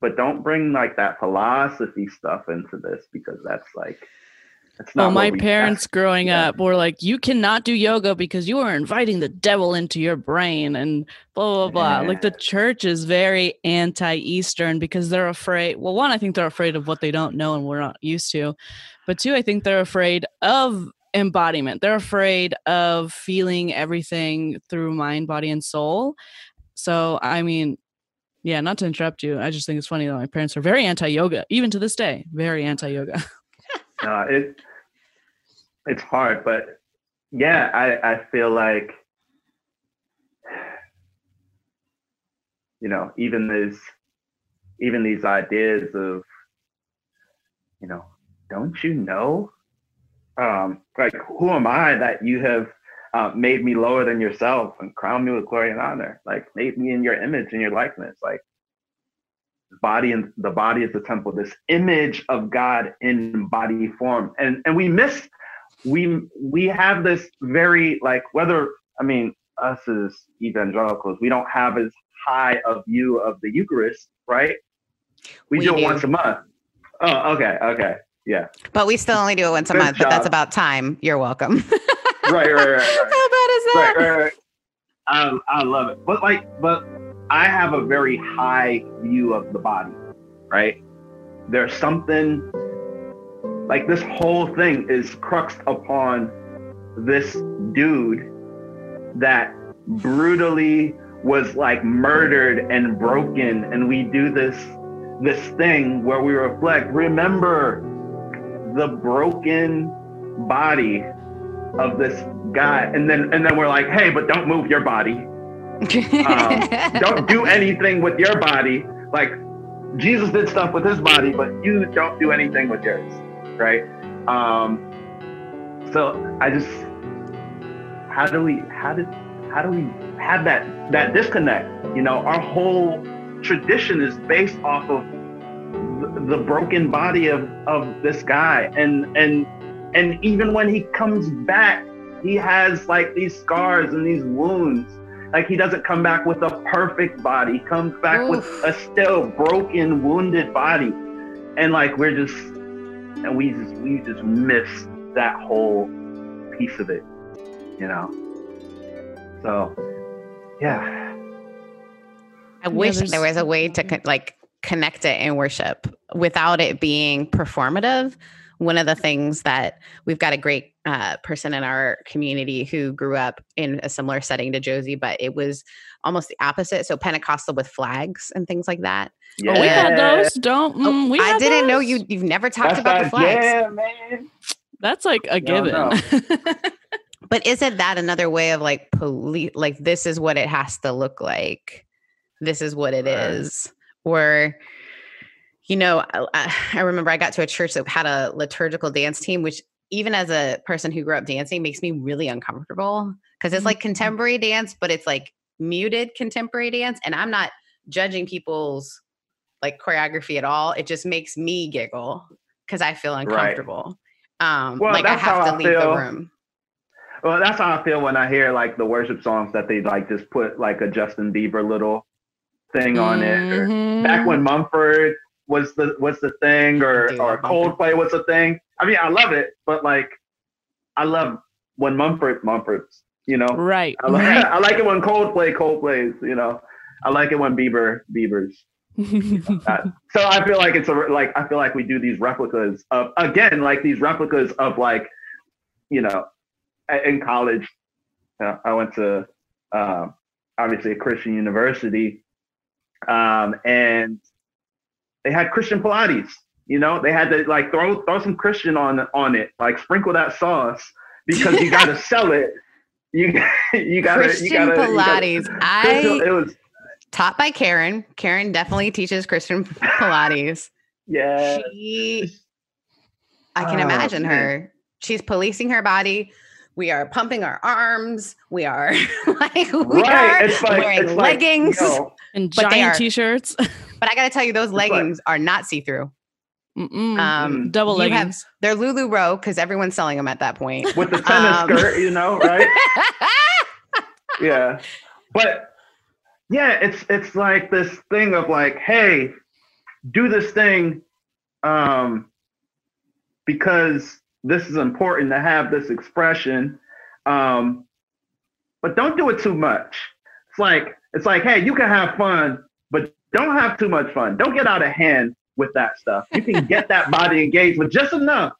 but don't bring like that philosophy stuff into this because that's like that's Well, my we- parents growing yeah. up were like, "You cannot do yoga because you are inviting the devil into your brain," and blah blah blah. Like the church is very anti-Eastern because they're afraid. Well, one, I think they're afraid of what they don't know and we're not used to, but two, I think they're afraid of embodiment. They're afraid of feeling everything through mind, body, and soul. So, I mean, yeah, not to interrupt you, I just think it's funny that my parents are very anti-yoga, even to this day, very anti-yoga. No, it it's hard, but yeah, I I feel like you know even this even these ideas of you know don't you know? Um like who am I that you have uh, made me lower than yourself and crowned me with glory and honor? Like made me in your image and your likeness. Like body and the body is the temple. This image of god in body form. And and we miss we we have this very like whether i mean us as evangelicals we don't have as high a view of the eucharist right we, We do it once a month oh okay okay yeah But we still only do it once a Good month, but that's about time. You're welcome. right right right, right. How bad is that? right, right, right. I, I love it. But like, but I have a very high view of the body, right? There's something like this whole thing is cruxed upon this dude that brutally was like murdered and broken. And we do this this thing where we reflect remember the broken body of this guy. And then and then we're like hey but don't move your body. Um, don't do anything with your body. Like jesus did stuff with his body but you don't do anything with yours right um so i just how do we how did how do we have that that disconnect you know our whole tradition is based off of the, the broken body of of this guy, and and and even when he comes back, he has like these scars and these wounds. Like he doesn't come back with a perfect body. He comes back Oof. with a still broken, wounded body. And like we're just and we just we just miss that whole piece of it, you know. So yeah. I wish there was a way to like connect it in worship without it being performative. One of the things that we've got a great uh, person in our community who grew up in a similar setting to Josie, but it was almost the opposite. So Pentecostal with flags and things like that. Yeah. Oh, we had those. Don't oh, mm, we? I didn't those? know you. You've never talked That's about the flags. Yeah, man. That's like a given. No, no. but isn't that another way of like police? Like this is what it has to look like. This is what it right. is or you know I, I, remember i got to a church that had a liturgical dance team which even as a person who grew up dancing makes me really uncomfortable because it's like mm-hmm. contemporary dance but it's like muted contemporary dance and i'm not judging people's like choreography at all it just makes me giggle because i feel uncomfortable right. um well, like i have to I leave feel. the room well, that's how I feel when I hear like the worship songs that they like just put like a Justin Bieber little thing on mm-hmm. it. back when Mumford was the was the thing, or or Coldplay was the thing. I mean, I love it, but like, I love when Mumford Mumford's. You know, right? I like, right. I like it when Coldplay Coldplays. You know, I like it when Bieber Bieber's. so I feel like it's a like I feel like we do these replicas of again like these replicas of like you know in college uh, I went to uh, obviously a Christian university um, and they had Christian Pilates. You know, they had to like throw throw some Christian on on it, like sprinkle that sauce because you got to sell it. You you got Christian you gotta, Pilates. You gotta, I it was taught by Karen. Karen definitely teaches Christian Pilates. yeah, she. I can oh, imagine man. her. She's policing her body we are pumping our arms. We are like we right. are like, wearing leggings like, you know, and giant t-shirts. but I got to tell you, those leggings like, are not see-through. Um, double leggings. Have, they're LuLaRoe because everyone's selling them at that point with the tennis um, skirt, you know, right? yeah, but yeah, it's it's like this thing of like, hey, do this thing, um, because this is important to have this expression, um, but don't do it too much. It's like it's like, hey, you can have fun, but don't have too much fun. Don't get out of hand with that stuff. You can get that body engaged with just enough,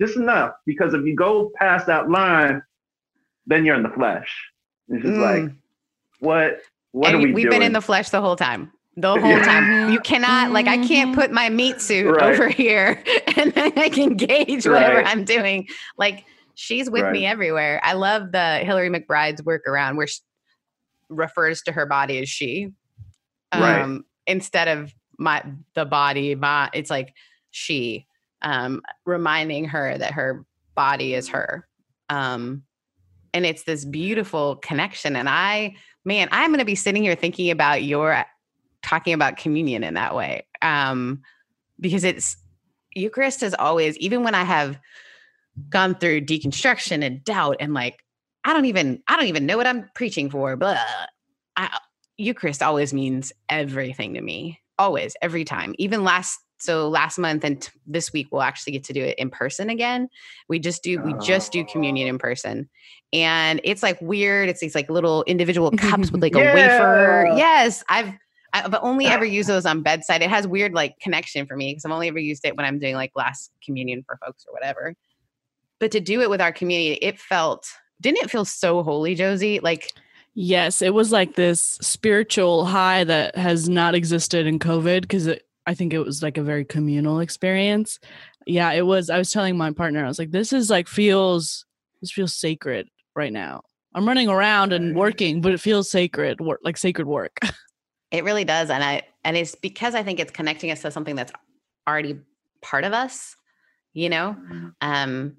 just enough. Because if you go past that line, then you're in the flesh. It's just mm. like, what? What and are we? We've doing? been in the flesh the whole time the whole time. You cannot like I can't mm-hmm. put my meat suit right. over here and then I can gauge whatever right. I'm doing. Like she's with right. me everywhere. I love the Hillary McBride's workaround where she refers to her body as she. Um instead of my the body, my it's like she um reminding her that her body is her. Um and it's this beautiful connection and I man, I'm going to be sitting here thinking about your talking about communion in that way um, because it's Eucharist is always even when I have gone through deconstruction and doubt and like I don't even I don't even know what I'm preaching for, but I, Eucharist always means everything to me. Always, every time. Even last so last month and t- this week we'll actually get to do it in person again. We just do we just do communion in person. And it's like weird. It's these like little individual cups with like yeah. a wafer. Yes, I've I've only ever used those on bedside. It has weird like connection for me because I've only ever used it when I'm doing like last communion for folks or whatever. But to do it with our community, it felt didn't it feel so holy, Josie? Like yes, it was like this spiritual high that has not existed in COVID because I think it was like a very communal experience. Yeah, it was. I was telling my partner, I was like, this is like feels this feels sacred right now. I'm running around and working, but it feels sacred, work like sacred work. It really does. And I and it's because I think it's connecting us to something that's already part of us, you know? Mm-hmm. Um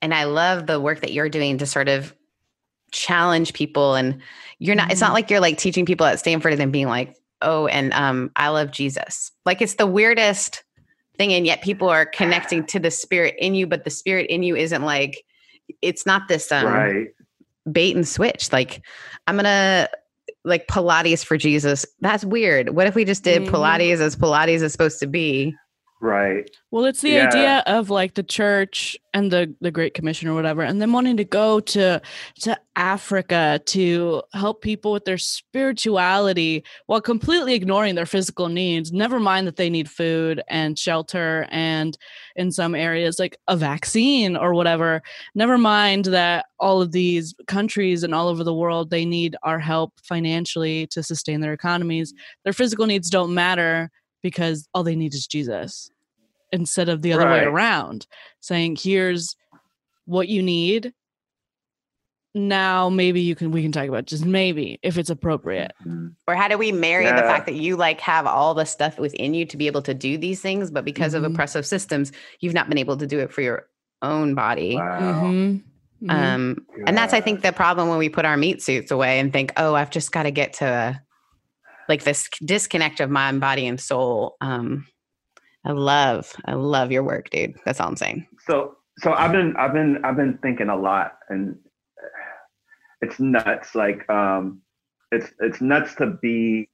and I love the work that you're doing to sort of challenge people and you're not mm-hmm. it's not mm-hmm. like you're like teaching people at Stanford and then being like, oh, and um, I love Jesus. Like it's the weirdest thing, and yet people are connecting to the spirit in you, but the spirit in you isn't like it's not this um, right. bait and switch. Like I'm gonna like Pilates for Jesus. That's weird. What if we just did Mhm. Pilates as Pilates is supposed to be? Right. Well, it's the Yeah. idea of like the church and the the Great Commission or whatever, and then wanting to go to to Africa to help people with their spirituality while completely ignoring their physical needs. Never mind that they need food and shelter and in some areas like a vaccine or whatever. Never mind that all of these countries and all over the world they need our help financially to sustain their economies. Their physical needs don't matter because all they need is Jesus instead of the other way around saying here's what you need now maybe you can we can talk about just maybe if it's appropriate Mhm. Or how do we marry the fact that you like have all the stuff within you to be able to do these things, but because Mhm. of oppressive systems, you've not been able to do it for your own body? Wow. Mhm. Mhm. Um, and that's, I think, the problem when we put our meat suits away and think, oh, I've just got to get to a, like this disconnect of mind, body, and soul. Um, I love, I love your work, dude. That's all I'm saying. So so I've been I've been I've been thinking a lot and it's nuts. Like um it's it's nuts to be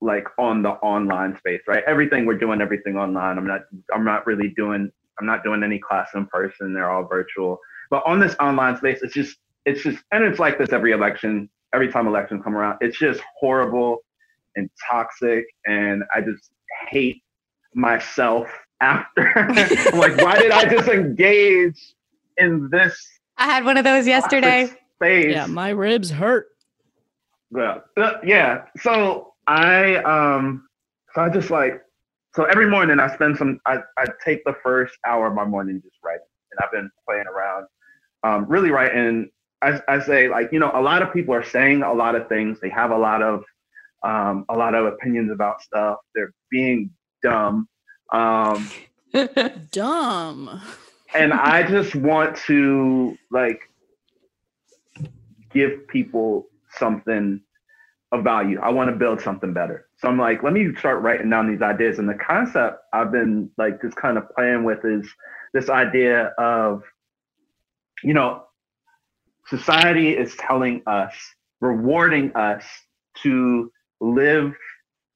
like on the online space, right? Everything we're doing, everything online. I'm not I'm not really doing I'm not doing any class in person. They're all virtual. But on this online space, it's just it's just and it's like this every election, every time elections come around. It's just horrible and toxic and I just hate myself after. I'm like, why did I just engage in this I had one of those yesterday. toxic space? yeah my ribs hurt Yeah. Uh, yeah. So I um so I just like so every morning I spend some I, I take the first hour of my morning just writing. And I've been playing around. Um really writing I, I say like, you know, a lot of people are saying a lot of things. They have a lot of um a lot of opinions about stuff. They're being dumb. Um dumb and I just want to like give people something of value. I want to build something better. So I'm like, let me start writing down these ideas. And the concept I've been like just kind of playing with is this idea of, you know, society is telling us, rewarding us to live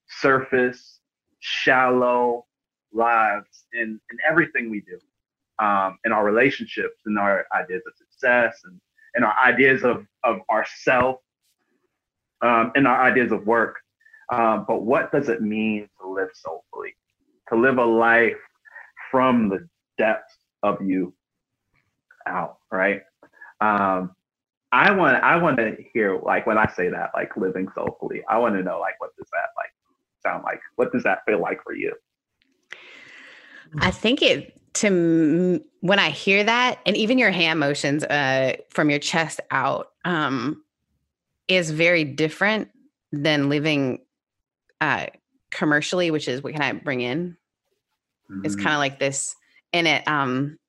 surface, shallow lives in, in everything we do um, in our relationships and our ideas of success and, and our ideas of, of ourself um, and our ideas of work. Um, but what does it mean to live soulfully? To live a life from the depths of you out, right? Um, I want I want to hear like when I say that, like living soulfully. I want to know like what does that like sound like? What does that feel like for you? I think it to when I hear that, and even your hand motions uh, from your chest out, um, is very different than living uh, commercially, which is what can I bring in? It's Mhm. kind of like this, and it um,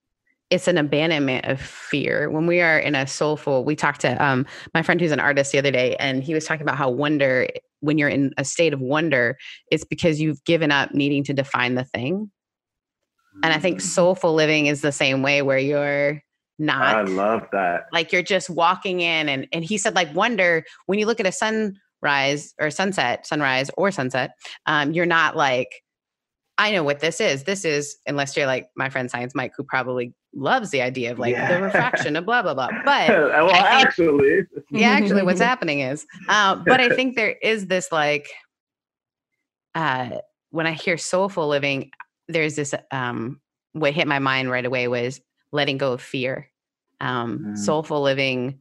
it's an abandonment of fear. When we are in a soulful, we talked to um my friend who's an artist the other day, and he was talking about how wonder, when you're in a state of wonder, it's because you've given up needing to define the thing. And I think Mhm. soulful living is the same way where you're not I love that. like you're just walking in and and he said like wonder when you look at a sunrise or sunset, sunrise or sunset, um, you're not like, I know what this is. This is unless you're like my friend Science Mike, who probably loves the idea of like Yeah. the refraction of blah blah blah. But well, think- actually, yeah, actually, what's happening is, uh, but I think there is this like, uh, when I hear soulful living, there's this. Um, what hit my mind right away was letting go of fear. Um, Mm. Soulful living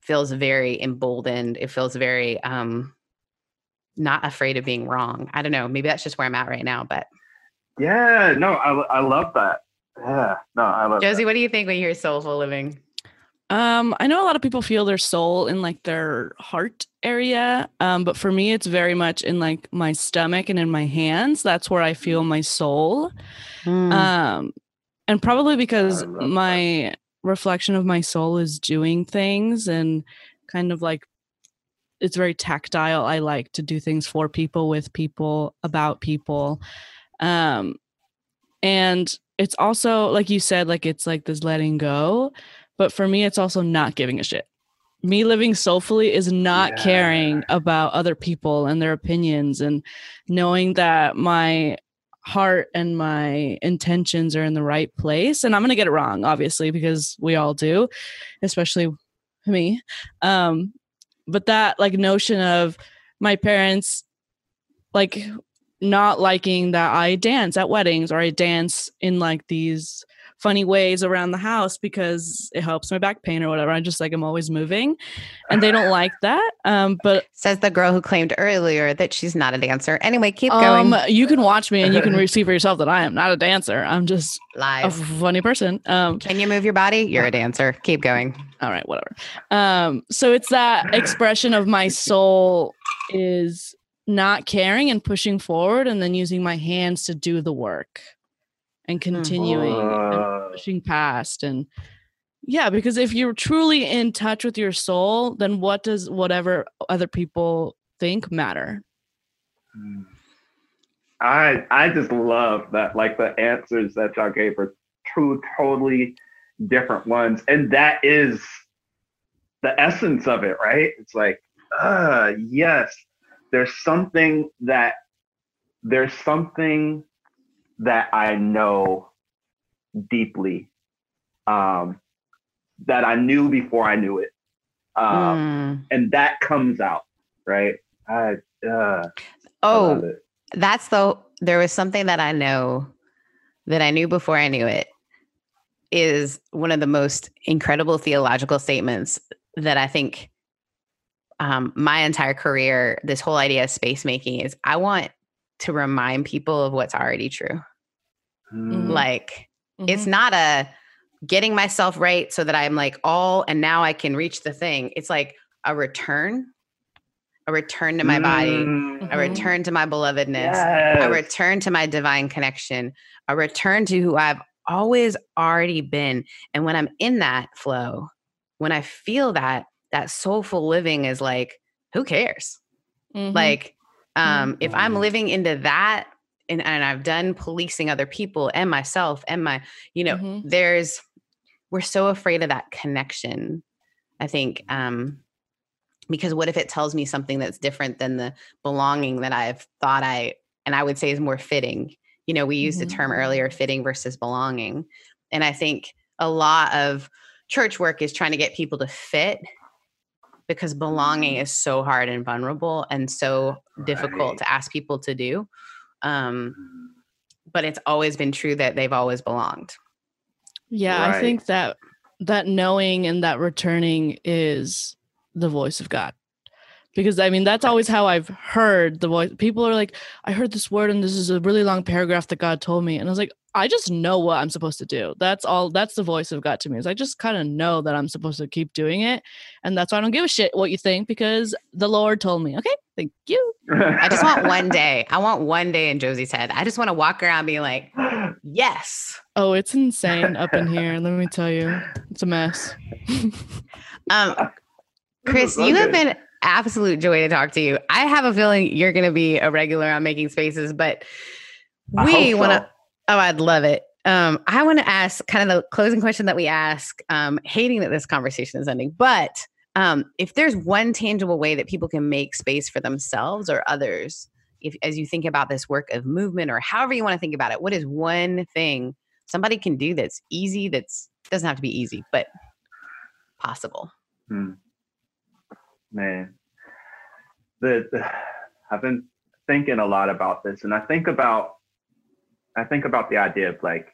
feels very emboldened. It feels very um, not afraid of being wrong. I don't know. Maybe that's just where I'm at right now. But yeah, no, I, I love that. Yeah, no, I love Josie, what do you think when you hear soulful living? Um, I know a lot of people feel their soul in like their heart area, um, but for me, it's very much in like my stomach and in my hands. That's where I feel my soul. Mm. Um, and probably because love that. my reflection of my soul is doing things and kind of like it's very tactile. I like to do things for people, with people, about people. Um, and it's also like you said, like it's like this letting go. But for me, it's also not giving a shit. Me living soulfully is not yeah. caring about other people and their opinions and knowing that my heart and my intentions are in the right place. And I'm going to get it wrong, obviously, because we all do, especially me. Um, but that like notion of my parents like not liking that I dance at weddings or I dance in like these funny ways around the house because it helps my back pain or whatever. I just like I'm always moving and they don't like that. Um but says the girl who claimed earlier that she's not a dancer. Anyway, keep going. Um you can watch me and you can see for yourself that I am not a dancer. I'm just live a funny person. Um Can you move your body? You're a dancer. Keep going. All right, whatever. Um so it's that expression of my soul is not caring and pushing forward and then using my hands to do the work and continuing uh, and pushing past and yeah because if you're truly in touch with your soul then what does whatever other people think matter? Hmm. i i just love that like the answers that y'all gave are two totally different ones and that is the essence of it right? It's like uh yes there's something that there's something that I know deeply um, that I knew before I knew it. Um, mm. And that comes out, right? I, uh, oh, I that's the, there was something that I know that I knew before I knew it is one of the most incredible theological statements that I think um, my entire career, this whole idea of space making is I want to remind people of what's already true. Mm. Like mm-hmm. it's not a getting myself right so that I'm like all and now I can reach the thing. It's like a return, a return to my body, mm-hmm. a return to my belovedness, yes. a return to my divine connection, a return to who I've always already been. And when I'm in that flow, when I feel that, that soulful living is like, who cares? Mm-hmm. Like, um, mm-hmm. if I'm mm-hmm. living into that and, and I've done policing other people and myself and my, you know, mm-hmm. there's we're so afraid of that connection. I think um because what if it tells me something that's different than the belonging that I've thought I and I would say is more fitting. You know, we used mm-hmm. the term earlier fitting versus belonging. And I think a lot of church work is trying to get people to fit because belonging mm-hmm. is so hard and vulnerable and so right. difficult to ask people to do. Um, but it's always been true that they've always belonged. Yeah, right. I think that that knowing and that returning is the voice of God. Because I mean, that's always how I've heard the voice. People are like, I heard this word and this is a really long paragraph that God told me. And I was like, I just know what I'm supposed to do. That's all. That's the voice of God to me. Is I just kind of know that I'm supposed to keep doing it, and that's why I don't give a shit what you think because the Lord told me. Okay, thank you. I just want one day. I want one day in Josie's head. I just want to walk around being like, yes. Oh, it's insane up in here. Let me tell you, it's a mess. um, Chris, you have been absolute joy to talk to you. I have a feeling you're going to be a regular on Making Spaces, but we want to Oh, I'd love it. Um, I want to ask kind of the closing question that we ask, um, hating that this conversation is ending, but um, if there's one tangible way that people can make space for themselves or others, if as you think about this work of movement or however you want to think about it, what is one thing somebody can do that's easy, that's doesn't have to be easy, but possible? Hmm. Man, the, the I've been thinking a lot about this, and I think about I think about the idea of like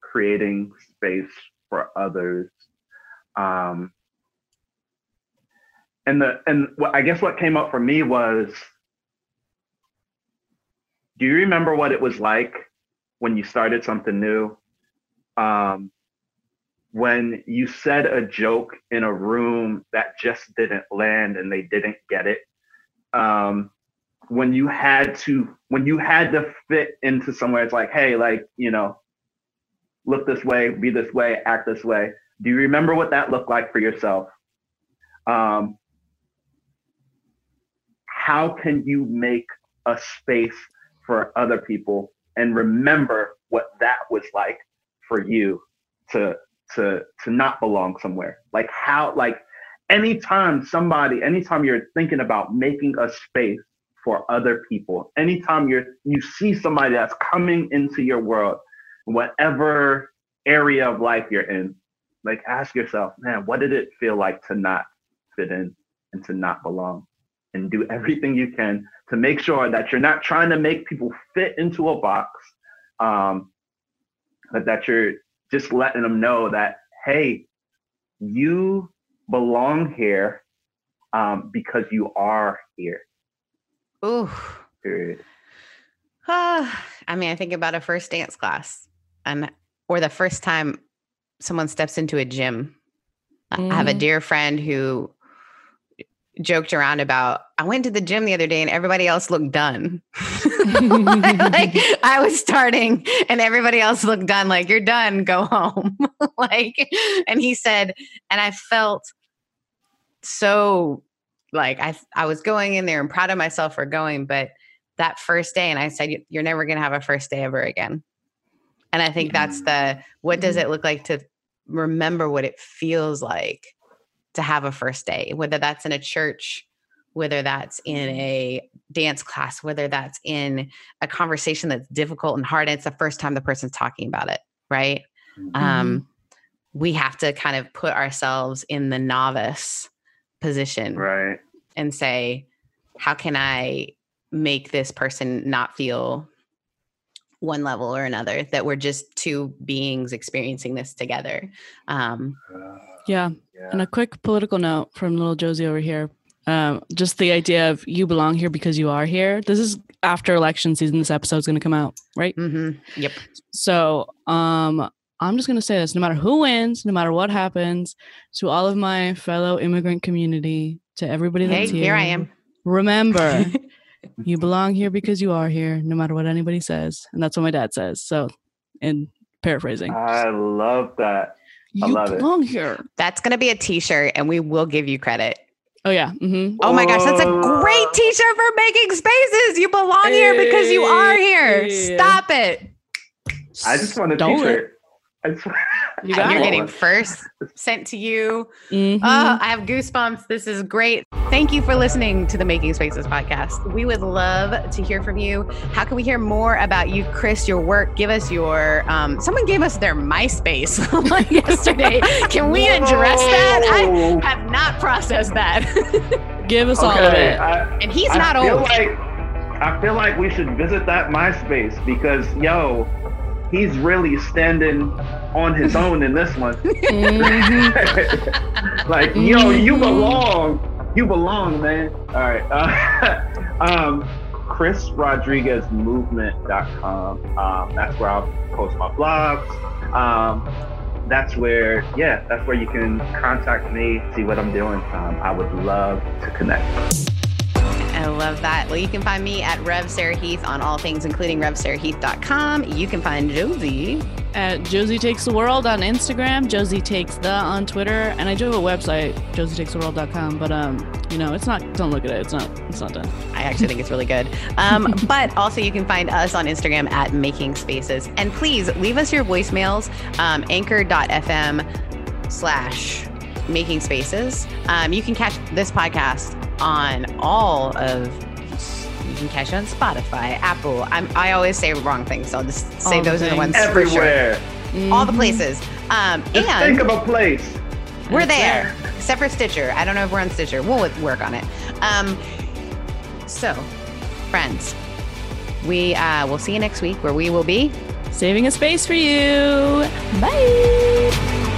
creating space for others. Um, and the and I guess what came up for me was do you remember what it was like when you started something new? Um, when you said a joke in a room that just didn't land and they didn't get it. Um, when you had to when you had to fit into somewhere it's like hey like you know look this way be this way act this way. Do you remember what that looked like for yourself? Um, how can you make a space for other people and remember what that was like for you to to to not belong somewhere? Like how like anytime somebody anytime you're thinking about making a space for other people. Anytime you're you see somebody that's coming into your world whatever area of life you're in like ask yourself man what did it feel like to not fit in and to not belong? And do everything you can to make sure that you're not trying to make people fit into a box um, but that you're just letting them know that hey you belong here um, because you are here Ooh. period Uh, I mean, I think about a first dance class and or the first time someone steps into a gym. I I have a Mhm. dear friend who joked around about I went to the gym the other day and everybody else looked done. like I was starting and everybody else looked done like you're done, go home. like and he said and I felt so like I I was going in there and proud of myself for going but that first day and I said "You- you're never going to have a first day ever again. And I think that's the what does mm-hmm. it look like to remember what it feels like to have a first day, whether that's in a church, whether that's in mm-hmm. a dance class, whether that's in a conversation that's difficult and hard. And it's the first time the person's talking about it, right? Mm-hmm. Um, we have to kind of put ourselves in the novice position right and say, how can I make this person not feel one level or another, that we're just two beings experiencing this together? Um, Uh, Yeah. yeah. And a quick political note from little Josie over here. Um, just the idea of you belong here because you are here. This is after election season. This episode is going to come out, right? mhm, Yep. So, um, I'm just going to say this: no matter who wins, no matter what happens, to all of my fellow immigrant community, to everybody Hey, that's here, here I am. Remember, you belong here because you are here, no matter what anybody says, and that's what my dad says. So, in paraphrasing, I love that. you love it. belong here. That's going to be a t shirt, and we will give you credit. Oh yeah. Mm-hmm. Oh my gosh, that's a great t shirt for making spaces. You belong here because you are here. Hey. Stop it. I just want a Stole it. t-shirt. I just, You got You're getting first sent to you. Mhm. Oh, I have goosebumps. This is great. Thank you for listening to the Making Spaces podcast. We would love to hear from you. How can we hear more about you, Chris, your work? Give us your, um, someone gave us their MySpace yesterday. Can we address that? I have not processed that. Give us all of it. I, and he's I not feel old. Like, I feel like we should visit that MySpace because yo, he's really standing on his own in this one. Mhm. like yo, you Mhm. belong. You belong, man. All right. Uh, um, Chris Rodriguez Movement.com. Um, that's where I'll post my blogs. Um, that's where, yeah, that's where you can contact me, see what I'm doing. Um, I would love to connect. I love that. Well, you can find me at Rev Sarah Heath on all things, including RevSarahHeath.com. You can find Josie. At Josie Takes the World on Instagram, Josie Takes the on Twitter, and I do have a website, josietakestheworld.com. But um, you know, it's not. Don't look at it. It's not. It's not done. I actually think it's really good. Um, but also, you can find us on Instagram at Making Spaces. And please leave us your voicemails, um, anchor.fm slash Making Spaces. Um, you can catch this podcast on all of. You can catch it on Spotify, Apple. I'm, I always say wrong things, so I'll just say All the those are the ones things. for sure. Everywhere. All the places. Um, Just and think of a place. we're That's there, except for Stitcher. I don't know if we're on Stitcher. We'll work on it. Um, so, friends, we uh, will see you next week where we will be. Saving a space for you. Bye.